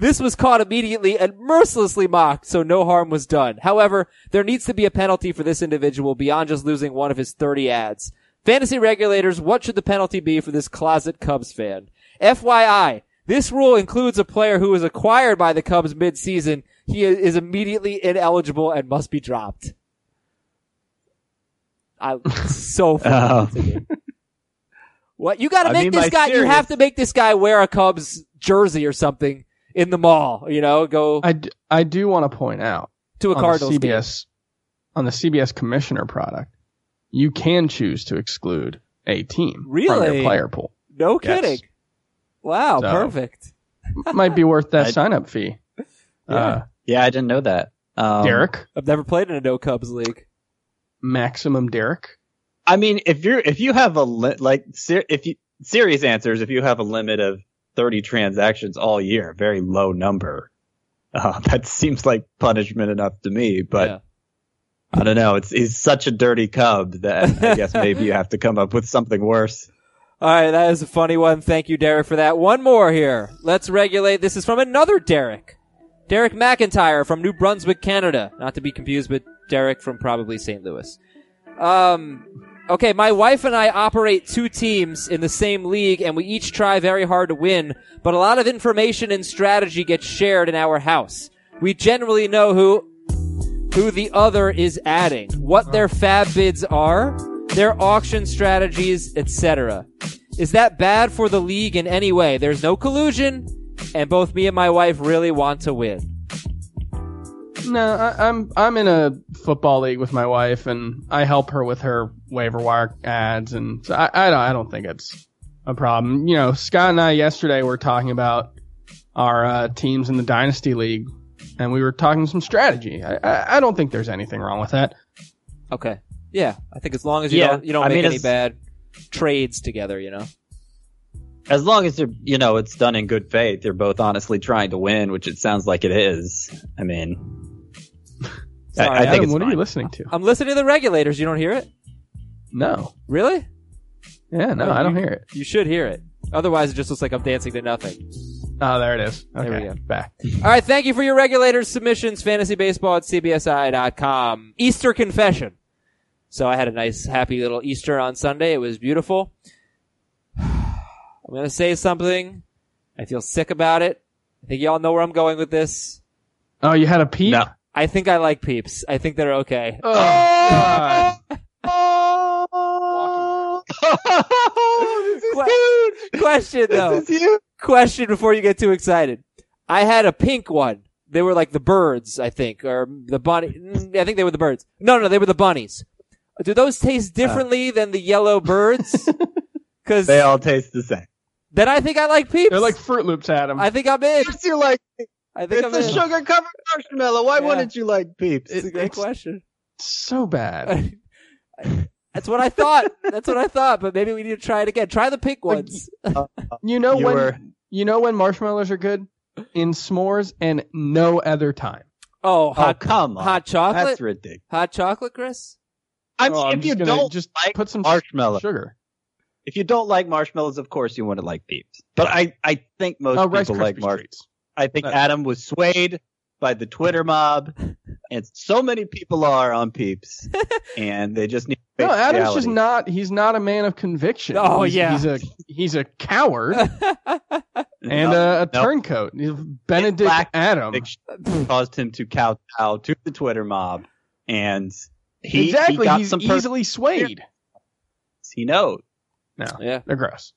This was caught immediately and mercilessly mocked, so no harm was done. However, there needs to be a penalty for this individual beyond just losing one of his 30 adds. Fantasy regulators, what should the penalty be for this closet Cubs fan? FYI, this rule includes a player who was acquired by the Cubs mid-season. He is immediately ineligible and must be dropped. I [LAUGHS] so [LAUGHS] funny to. What you got to make mean, this guy? You have to make this guy wear a Cubs jersey or something in the mall. You know, go I, d- I do want to point out to a on Cardinals the game. CBS on the CBS Commissioner product, you can choose to exclude a team from Really? your player pool. No Yes. kidding. Wow, So- perfect. Might be worth that [LAUGHS] I- sign up fee. Uh, Yeah, I didn't know that. Um, Derek, I've never played in a no Cubs league. maximum Derek. I mean, if you're if you have a li- like ser- if you serious answers, if you have a limit of thirty transactions all year, very low number. Uh, [LAUGHS] that seems like punishment enough to me, but Yeah. I don't know. It's he's such a dirty cub that I guess maybe you [LAUGHS] have to come up with something worse. All right, that is a funny one. Thank you, Derek, for that. One more here. Let's regulate. This is from another Derek. Derek McIntyre from New Brunswick, Canada. Not to be confused with Derek from probably St. Louis. Um, okay, my wife and I operate two teams in the same league and we each try very hard to win, but a lot of information and strategy gets shared in our house. We generally know who who the other is adding, what their FAAB bids are, their auction strategies, etc. Is that bad for the league in any way? There's no collusion, and both me and my wife really want to win. No, I, I'm I'm in a football league with my wife, and I help her with her waiver wire adds, and so I I don't, I don't think it's a problem. You know, Scott and I yesterday were talking about our uh, teams in the dynasty league, and we were talking some strategy. I, I I don't think there's anything wrong with that. Okay. Yeah, I think as long as you Yeah, don't you don't I make mean, any it's- bad trades together, you know. As long as they're, you know, it's done in good faith, they're both honestly trying to win, which it sounds like it is. I mean, I, Sorry, I think Adam, it's what are fine. you listening to? I'm listening to the regulators. You don't hear it? No, Really? yeah, no, Oh, I don't you- hear it. You should hear it. Otherwise, it just looks like I'm dancing to nothing. Oh, there it is. Okay, There we go. back. All right, thank you for your regulators submissions. Fantasy baseball at cbsi.com. Easter confession. So I had a nice, happy little Easter on Sunday. It was beautiful. [SIGHS] I'm going to say something. I feel sick about it. I think y'all know where I'm going with this. Oh, you had a peep. No. I think I like peeps. I think they're okay. Oh, God. this is What? Question though. This is huge. question before you get too excited. I had a pink one. They were like the birds, I think, or the bunny. mm, I think they were the birds. No, no, they were the bunnies. Do those taste differently than the yellow birds? [LAUGHS] Because They all taste the same. then I think I like peeps. They're like Fruit Loops, Adam. I think I'm in. Yes, you like. I think I'm It's a in. sugar covered marshmallow. Why Yeah. wouldn't you like Peeps? It's a great It's- question. so bad. [LAUGHS] That's what I thought. That's what I thought. But maybe we need to try it again. Try the pink Like, ones. Uh, [LAUGHS] you know You when were- you know when marshmallows are good in s'mores and no other time. Oh, Oh, hot, come on. hot chocolate. That's ridiculous. hot chocolate, Chris. I oh, mean, Oh, I'm if you gonna don't just like put some marshmallow, sugar. if you don't like marshmallows, of course you want to like Peeps. But I, I think most Oh, people like marshmallows. Treats. I think Uh, Adam was swayed by the Twitter mob, [LAUGHS] and so many people are on Peeps, and they just need. No, Adam's reality. just not. He's not a man of conviction. Oh, He's- yeah. he's a he's a coward [LAUGHS] and No, a, a no. turncoat. Benedict Adam. caused him to kowtow to the Twitter mob, and he exactly. he got he's some easily swayed. he knows. No, Yeah. they're gross.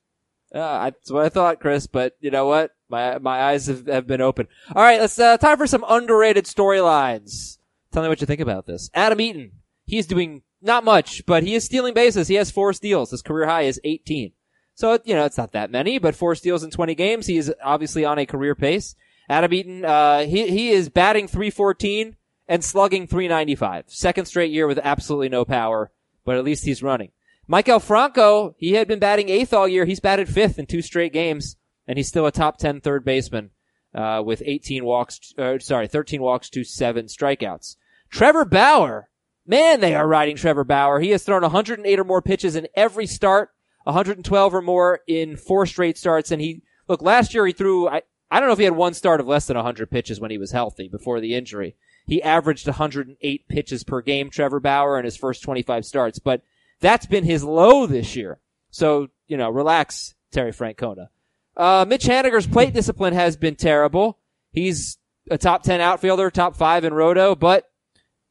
Uh, that's what I thought, Chris. But you know what? My my eyes have, have been open. All right, let's uh, time for some underrated storylines. Tell me what you think about this. Adam Eaton. He's doing not much, but he is stealing bases. He has four steals. His career high is 18. So you know it's not that many, but four steals in 20 games. He is obviously on a career pace. Adam Eaton. Uh, he he is batting 314 and slugging 395. Second straight year with absolutely no power, but at least he's running. Maikel Franco, he had been batting eighth all year. He's batted fifth in two straight games, and he's still a top 10 third baseman, uh, with 18 walks, uh, sorry, 13 walks to seven strikeouts. Trevor Bauer, man, they are riding Trevor Bauer. He has thrown 108 or more pitches in every start, 112 or more in four straight starts, and he, look, last year he threw, I, I don't know if he had one start of less than 100 pitches when he was healthy before the injury. He averaged 108 pitches per game, Trevor Bauer, in his first 25 starts, but that's been his low this year. So, you know, relax, Terry Francona. Uh, Mitch Haniger's plate [LAUGHS] discipline has been terrible. He's a top 10 outfielder, top five in roto, but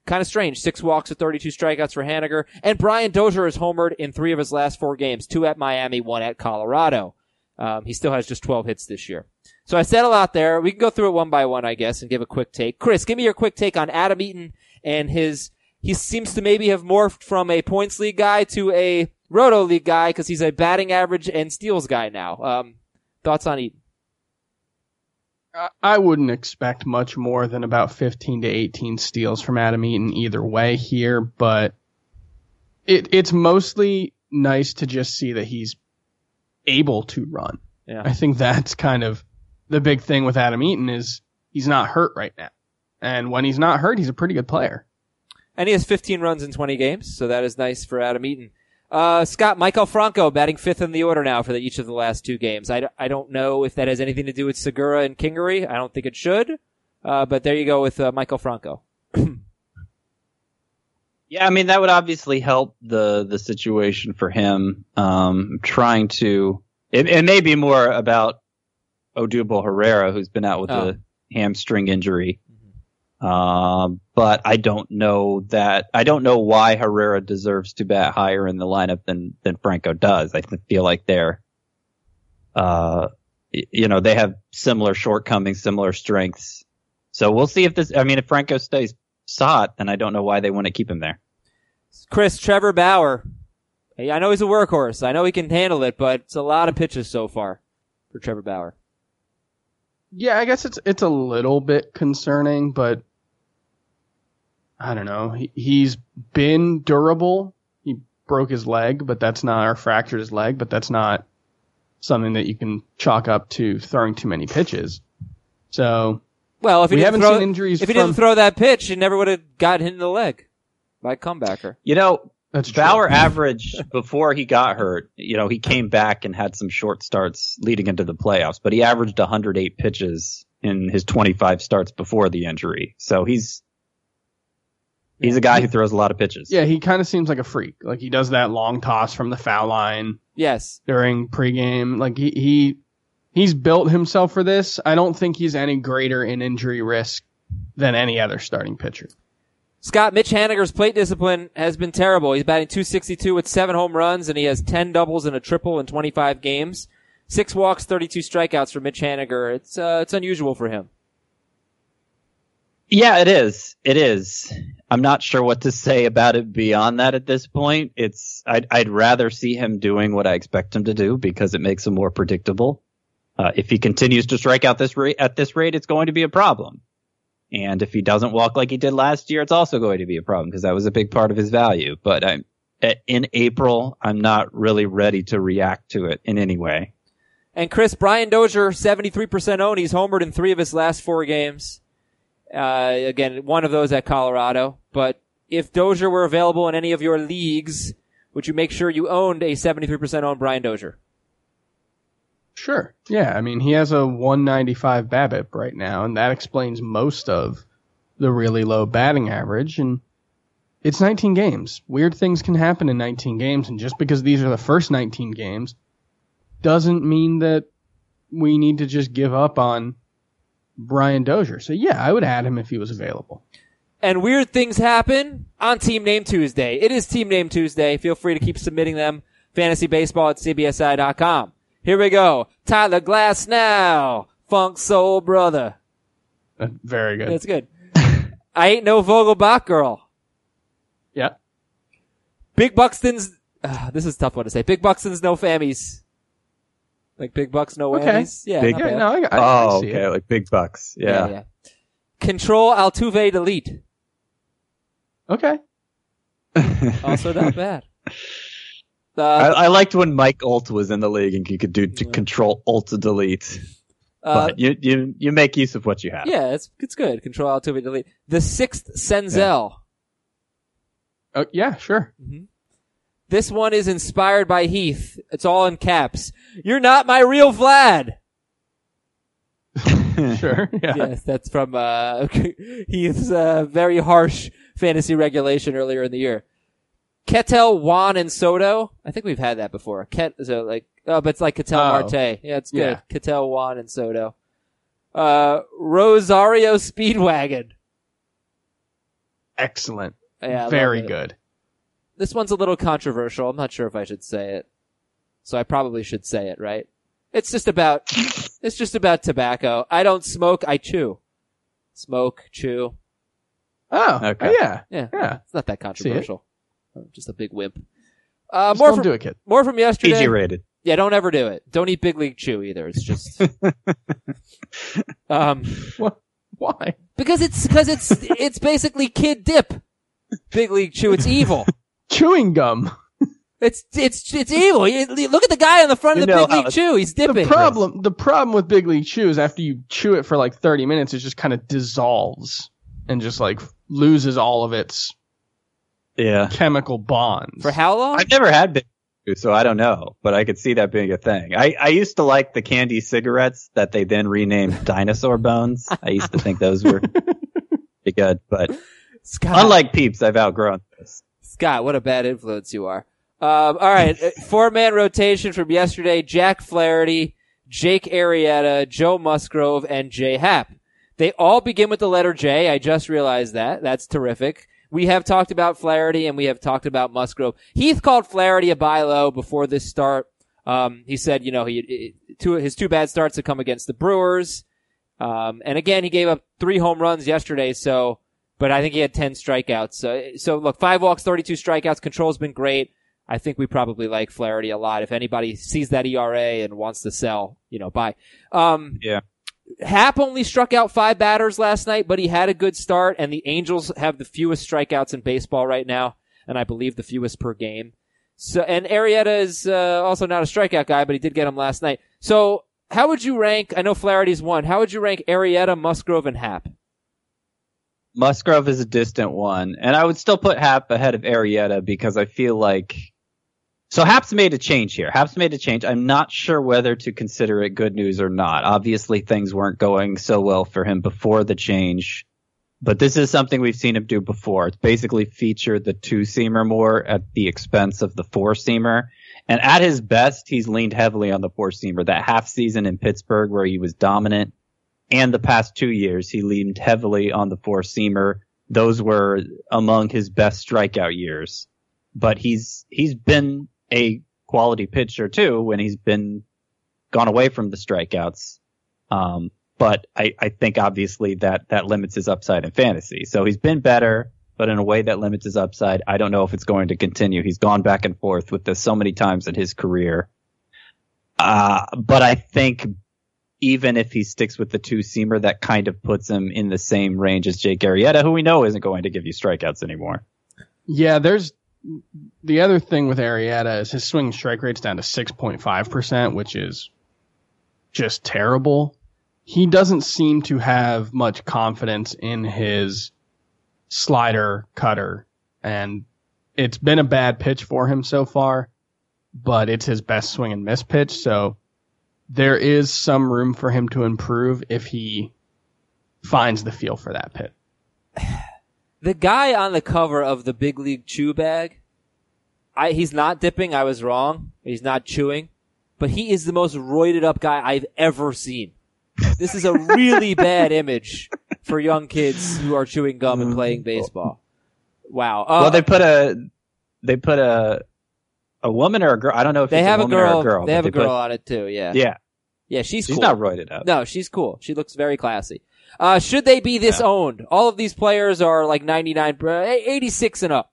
kind of strange. Six walks to 32 strikeouts for Haniger. And Brian Dozier has homered in three of his last four games, two at Miami, one at Colorado. Um, he still has just 12 hits this year. So I said a lot there. We can go through it one by one, I guess, and give a quick take. Chris, give me your quick take on Adam Eaton and his, he seems to maybe have morphed from a points league guy to a roto league guy because he's a batting average and steals guy now. Um, thoughts on Eaton? I- wouldn't expect much more than about 15 to 18 steals from Adam Eaton either way here, but it, it's mostly nice to just see that he's able to run. Yeah. I think that's kind of the big thing with Adam Eaton is he's not hurt right now. And when he's not hurt, he's a pretty good player. And he has 15 runs in 20 games, so that is nice for Adam Eaton. Uh, Scott, Maikel Franco batting fifth in the order now for the, each of the last two games. I, d- I don't know if that has anything to do with Segura and Kingery. I don't think it should. Uh, but there you go with uh, Maikel Franco. [CLEARS THROAT] Yeah, I mean that would obviously help the the situation for him. Um, trying to it, it may be more about Odubel Herrera, who's been out with Oh. a hamstring injury. Um, but I don't know that I don't know why Herrera deserves to bat higher in the lineup than than Franco does. I feel like they're, uh, you know, they have similar shortcomings, similar strengths. So we'll see if this. I mean, if Franco stays hot, then I don't know why they want to keep him there. Chris Trevor Bauer. Hey, I know he's a workhorse. I know he can handle it, but it's a lot of pitches so far for Trevor Bauer. Yeah, I guess it's it's a little bit concerning, but I don't know. He, he's been durable. He broke his leg, but that's not or fractured his leg, but that's not something that you can chalk up to throwing too many pitches. So Well, if he We didn't haven't throw, seen injuries if he from- didn't throw that pitch, he never would have got hit in the leg by a comebacker. You know, that's true. Bauer averaged [LAUGHS] before he got hurt. You know, he came back and had some short starts leading into the playoffs, but he averaged 108 pitches in his 25 starts before the injury. So he's he's a guy who throws a lot of pitches. Yeah, he kind of seems like a freak. Like he does that long toss from the foul line Yes. during pregame. Like he, he he's built himself for this. I don't think he's any greater in injury risk than any other starting pitcher. Scott Mitch Haniger's plate discipline has been terrible. He's batting 262 with seven home runs, and he has 10 doubles and a triple in 25 games. Six walks, 32 strikeouts for Mitch Haniger. It's uh, it's unusual for him. Yeah, it is. It is. I'm not sure what to say about it beyond that at this point. It's I'd, I'd rather see him doing what I expect him to do because it makes him more predictable. Uh, if he continues to strike out this rate at this rate, it's going to be a problem. And if he doesn't walk like he did last year, it's also going to be a problem because that was a big part of his value. But I'm in April, I'm not really ready to react to it in any way. And Chris Brian Dozier, 73% owned. He's homered in three of his last four games. Uh, again, one of those at Colorado. But if Dozier were available in any of your leagues, would you make sure you owned a 73% owned Brian Dozier? Sure. Yeah, I mean he has a 195 BABIP right now, and that explains most of the really low batting average. And it's 19 games. Weird things can happen in 19 games, and just because these are the first 19 games, doesn't mean that we need to just give up on Brian Dozier. So yeah, I would add him if he was available. And weird things happen on Team Name Tuesday. It is Team Name Tuesday. Feel free to keep submitting them. Fantasy baseball at CBSI.com. Here we go. Tyler Glasnow. Funk Soul Brother. Uh, very good. That's good. I ain't no Vogelbach girl. yeah. Big Buxton's, uh, this is a tough one to say. Big Buxton's no fammies. Like big bucks, no Okay. whammies. Yeah. Big- not Yeah, no, I, I, I oh, see okay, it. like big bucks. yeah, Yeah. yeah. Control Altuve delete. Okay. [LAUGHS] Also not [LAUGHS] bad. I, Uh, I liked when Mike Alt was in the league and you could do to control Alt to delete. uh, But you, you, you make use of what you have. yeah, it's, it's good. Control Altuve delete. The sixth Senzel. Oh, yeah, sure. This one is inspired by Heath. It's all in caps. You're not my real Vlad. [LAUGHS] Sure. Yeah. yes, that's from uh, [LAUGHS] Heath's uh, very harsh fantasy regulation earlier in the year. Ketel, Juan, and Soto. I think we've had that before. Ket, so like, oh, but it's like Ketel Oh. Marte. Yeah, it's good. Yeah. Ketel, Juan, and Soto. Uh, Rosario Speedwagon. Excellent. Yeah, I very good. This one's a little controversial. I'm not sure if I should say it. So I probably should say it, right? It's just about, it's just about tobacco. I don't smoke, I chew. Smoke, chew. Oh, Okay. oh, yeah. Yeah. Yeah. It's not that controversial. I'm just a big wimp. Uh, Just more don't from, do it, kid. more from yesterday. PG rated. Yeah, don't ever do it. Don't eat Big League Chew either. It's just, [LAUGHS] um, What? Why? because it's, because it's, it's basically kid dip. Big League Chew. It's evil. Chewing gum. It's, it's, it's evil. You- you- Look at the guy on the front You of the know Big League it's- Chew. He's dipping. The problem, the problem with Big League Chew is after you chew it for like 30 minutes, it just kind of dissolves and just like loses all of its Yeah. chemical bonds. For how long? I've never had big Chew, so I don't know, but I could see that being a thing. I, I used to like the candy cigarettes that they then renamed [LAUGHS] dinosaur bones. I used to think those were [LAUGHS] pretty good, but Scott, unlike Peeps, I've outgrown this. Scott, what a bad influence you are. Um, all right, [LAUGHS] four man rotation from yesterday: Jack Flaherty, Jake Arrieta, Joe Musgrove, and Jay Happ. They all begin with the letter J. I just realized that. That's terrific. We have talked about Flaherty and we have talked about Musgrove. Heath called Flaherty a buy low before this start. Um, he said, you know, he, two, his two bad starts have come against the Brewers. Um, and again, he gave up three home runs yesterday. So, but I think he had 10 strikeouts. So, so look, five walks, 32 strikeouts. Control's been great. I think we probably like Flaherty a lot. If anybody sees that ERA and wants to sell, you know, buy. Um, Yeah. Happ only struck out five batters last night, but he had a good start, and the Angels have the fewest strikeouts in baseball right now, and I believe the fewest per game. So, and Arrieta is uh, also not a strikeout guy, but he did get him last night. So, how would you rank? I know Flaherty's one. How would you rank Arrieta, Musgrove, and Happ? Musgrove is a distant one, and I would still put Happ ahead of Arrieta because I feel like. So Happ's made a change here. Happ's made a change. I'm not sure whether to consider it good news or not. Obviously, things weren't going so well for him before the change, but this is something we've seen him do before. It's basically featured the two seamer more at the expense of the four seamer. And at his best, he's leaned heavily on the four seamer. That half season in Pittsburgh where he was dominant, and the past two years, he leaned heavily on the four seamer. Those were among his best strikeout years. But he's he's been a quality pitcher too when he's been gone away from the strikeouts. Um, but I, I think obviously that that limits his upside in fantasy. So he's been better, but in a way that limits his upside. I don't know if it's going to continue. He's gone back and forth with this so many times in his career. Uh, but I think even if he sticks with the two seamer, that kind of puts him in the same range as Jake Arrieta, who we know isn't going to give you strikeouts anymore. Yeah, there's the other thing with Arrieta is his swing strike rate's down to 6.5%, which is just terrible. He doesn't seem to have much confidence in his slider cutter, and it's been a bad pitch for him so far, but it's his best swing and miss pitch, so there is some room for him to improve if he finds the feel for that pitch. [SIGHS] The guy on the cover of the Big League Chew bag, I, he's not dipping. I was wrong. He's not chewing, but he is the most roided up guy I've ever seen. This is a really [LAUGHS] bad image for young kids who are chewing gum and playing baseball. Wow. Uh, well, they put a they put a a woman or a girl. I don't know if they have a a woman or girl. a girl. they have a girl put- on it too. Yeah. yeah, Yeah. She's she's cool. not roided up. No, she's cool. She looks very classy. Uh, should they be this owned? All of these players are like 99, uh, 86 and up.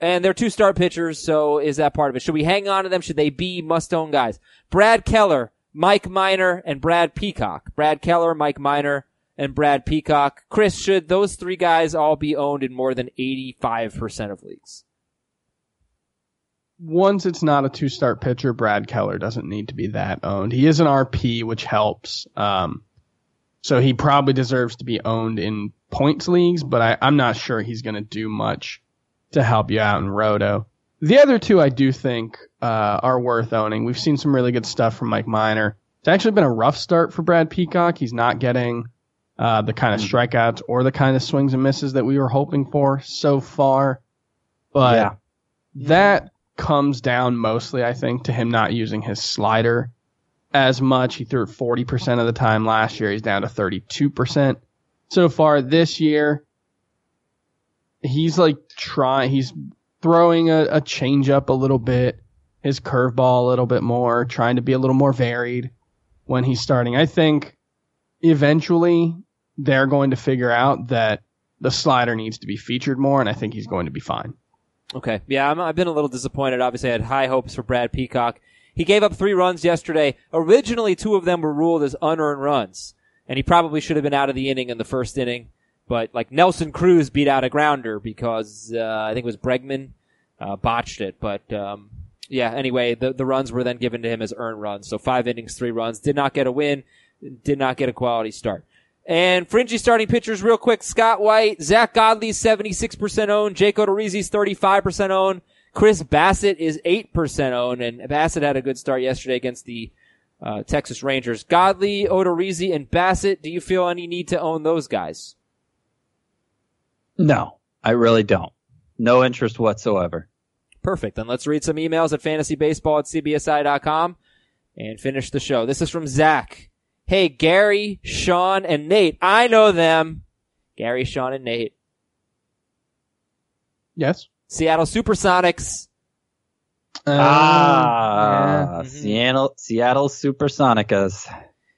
And they're two star pitchers, so is that part of it? Should we hang on to them? Should they be must own guys? Brad Keller, Mike Minor, and Brad Peacock. Brad Keller, Mike Minor, and Brad Peacock. Chris, should those three guys all be owned in more than 85% of leagues? Once it's not a two start pitcher, Brad Keller doesn't need to be that owned. He is an RP, which helps. Um, so he probably deserves to be owned in points leagues, but I, I'm not sure he's going to do much to help you out in Roto. The other two I do think uh, are worth owning. We've seen some really good stuff from Mike Minor. It's actually been a rough start for Brad Peacock. He's not getting uh, the kind of strikeouts or the kind of swings and misses that we were hoping for so far. But Yeah. that comes down mostly, I think, to him not using his slider as much. He threw it 40% of the time last year. He's down to 32% so far this year. He's like trying, he's throwing a, a change up a little bit, his curveball a little bit more, trying to be a little more varied when he's starting. I think eventually they're going to figure out that the slider needs to be featured more, and I think he's going to be fine. Okay. Yeah, I'm, I've been a little disappointed. Obviously, I had high hopes for Brad Peacock. He gave up three runs yesterday. Originally, two of them were ruled as unearned runs, and he probably should have been out of the inning in the first inning. But like Nelson Cruz beat out a grounder because uh, I think it was Bregman uh, botched it. But um, yeah, anyway, the the runs were then given to him as earned runs. So five innings, three runs. Did not get a win. Did not get a quality start. And fringy starting pitchers real quick. Scott White, Zach Godley, 76% owned. Jake Odorizzi's 35% owned. Chris Bassitt is 8% owned. And Bassitt had a good start yesterday against the uh, Texas Rangers. Godley, Odorizzi, and Bassitt, do you feel any need to own those guys? No, I really don't. No interest whatsoever. Perfect. Then let's read some emails at fantasybaseball at cbsi.com and finish the show. This is from Zach. Hey, Gary, Sean, and Nate. I know them. Gary, Sean, and Nate. Yes. Seattle Supersonics. Uh, ah, yeah. Seattle, Seattle Supersonicas.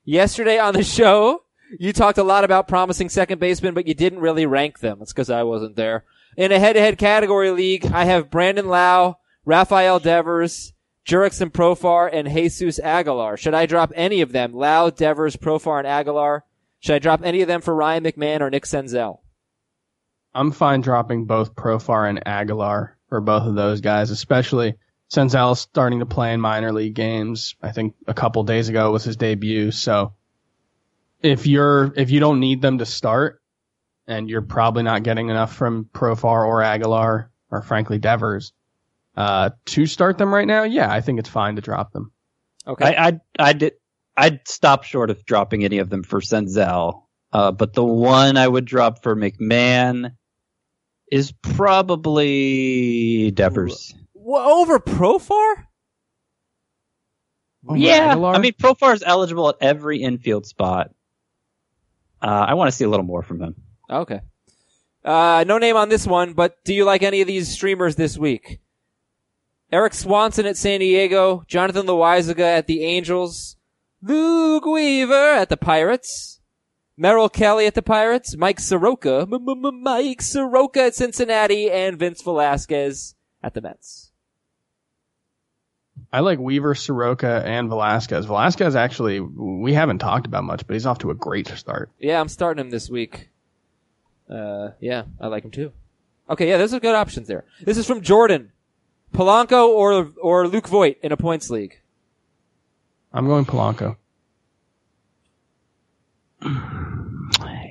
Yesterday on the show, you talked a lot about promising second basemen, but you didn't really rank them. It's because I wasn't there. In a head-to-head category league, I have Brandon Lowe, Rafael Devers, Jurickson Profar, and Jesus Aguilar. Should I drop any of them? Lowe, Devers, Profar, and Aguilar. Should I drop any of them for Ryan McMahon or Nick Senzel? I'm fine dropping both Profar and Aguilar for both of those guys, especially Senzel's starting to play in minor league games. I think a couple days ago was his debut. So if you're if you don't need them to start, and you're probably not getting enough from Profar or Aguilar or frankly Devers uh, to start them right now, yeah, I think it's fine to drop them. Okay. I, I, I did, I'd stop short of dropping any of them for Senzel. Uh, but the one I would drop for McMahon is probably Devers. Wha- over Profar? Over Yeah, Aguilar? I mean Profar is eligible at every infield spot. Uh, I want to see a little more from him. Okay. Uh, no name on this one, but do you like any of these streamers this week? Erik Swanson at San Diego, Jonathan Loaisiga at the Angels, Luke Weaver at the Pirates, Merrill Kelly at the Pirates, Mike Soroka, Mike Soroka at Cincinnati, and Vince Velasquez at the Mets. I like Weaver, Soroka, and Velasquez. Velasquez actually we haven't talked about much, but he's off to a great start. Yeah, I'm starting him this week. Uh, yeah, I like him too. Okay, yeah, those are good options there. This is from Jordan. Polanco or or Luke Voit in a points league. I'm going Polanco.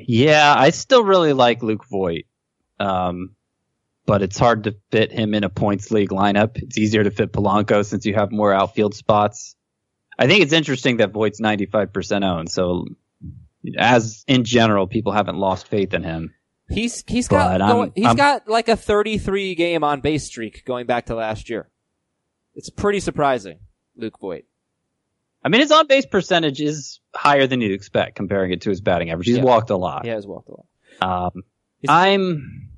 Yeah, I still really like Luke Voit. Um, but it's hard to fit him in a points league lineup. It's easier to fit Polanco since you have more outfield spots. I think it's interesting that Voit's 95% owned. So as in general, people haven't lost faith in him. He's he's got But I'm- going, he's I'm- got like a 33 game on base streak going back to last year. It's pretty surprising, Luke Voit. I mean, his on base percentage is higher than you'd expect comparing it to his batting average. He's Yeah. walked a lot. He has walked a lot. Um, I'm,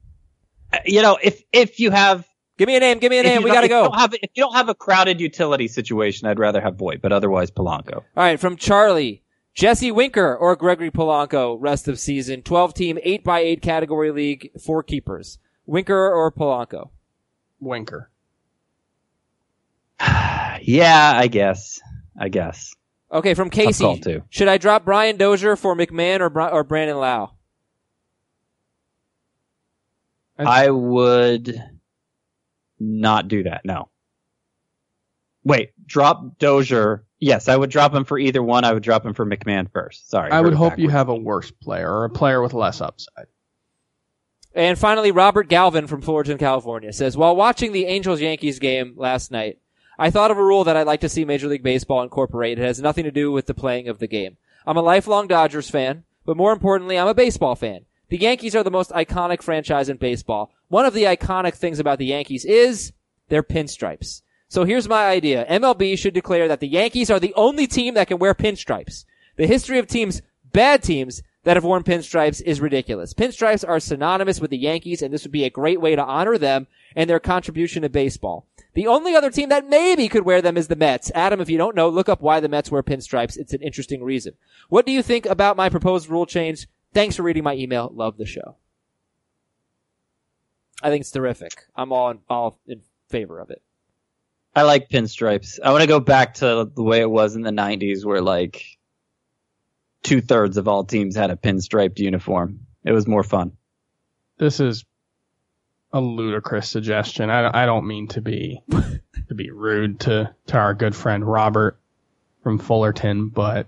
you know, if, if you have, Give me a name. Give me a name. We gotta go. have- if you don't have a crowded utility situation, I'd rather have Voit, but otherwise Polanco. All right, from Charlie, Jesse Winker or Gregory Polanco rest of season. 12 team, 8 by 8 category league, four keepers. Winker or Polanco? Winker. [SIGHS] Yeah, I guess. I guess. Okay, from Casey. Should I drop Brian Dozier for McMahon or Bri- or Brandon Lowe? I would not do that. No. Wait, drop Dozier. Yes, I would drop him for either one. I would drop him for McMahon first. Sorry. I would heard it hope you have a worse player or a player with less upside. And finally, Robert Galvin from Fullerton, California says, while watching the Angels Yankees game last night, I thought of a rule that I'd like to see Major League Baseball incorporate. It has nothing to do with the playing of the game. I'm a lifelong Dodgers fan, but more importantly, I'm a baseball fan. The Yankees are the most iconic franchise in baseball. One of the iconic things about the Yankees is their pinstripes. So here's my idea. MLB should declare that the Yankees are the only team that can wear pinstripes. The history of teams, bad teams, that have worn pinstripes is ridiculous. Pinstripes are synonymous with the Yankees, and this would be a great way to honor them and their contribution to baseball. The only other team that maybe could wear them is the Mets. Adam, if you don't know, look up why the Mets wear pinstripes. It's an interesting reason. What do you think about my proposed rule change? Thanks for reading my email. Love the show. I think it's terrific. I'm all in, all in favor of it. I like pinstripes. I want to go back to the way it was in the 90s where like two thirds of all teams had a pinstriped uniform. It was more fun. This is a ludicrous suggestion. I, I don't mean to be [LAUGHS] to be rude to to our good friend Robert from Fullerton, but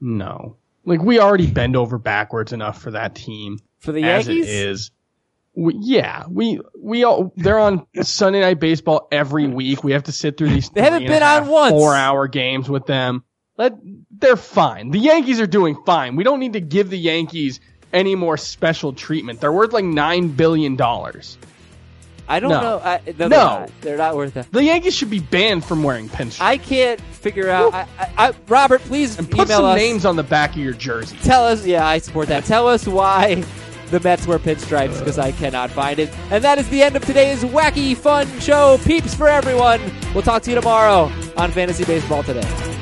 no. Like we already bend over backwards enough for that team For the as Yankees? it is. We, yeah, we we all they're on Sunday night baseball every week. We have to sit through these. They haven't been on once. Four hour games with them. Let they're fine. The Yankees are doing fine. We don't need to give the Yankees any more special treatment. They're worth like nine billion dollars. I don't No. know. I, no, they're No. not. They're not worth it. The Yankees should be banned from wearing pinstripes. I can't figure out. I, I, I, Robert, please and put email some us. names on the back of your jersey. Tell us. Yeah, I support that. Tell us why the Mets wear pinstripes because I cannot find it. And that is the end of today's wacky, fun show. Peeps for everyone. We'll talk to you tomorrow on Fantasy Baseball Today.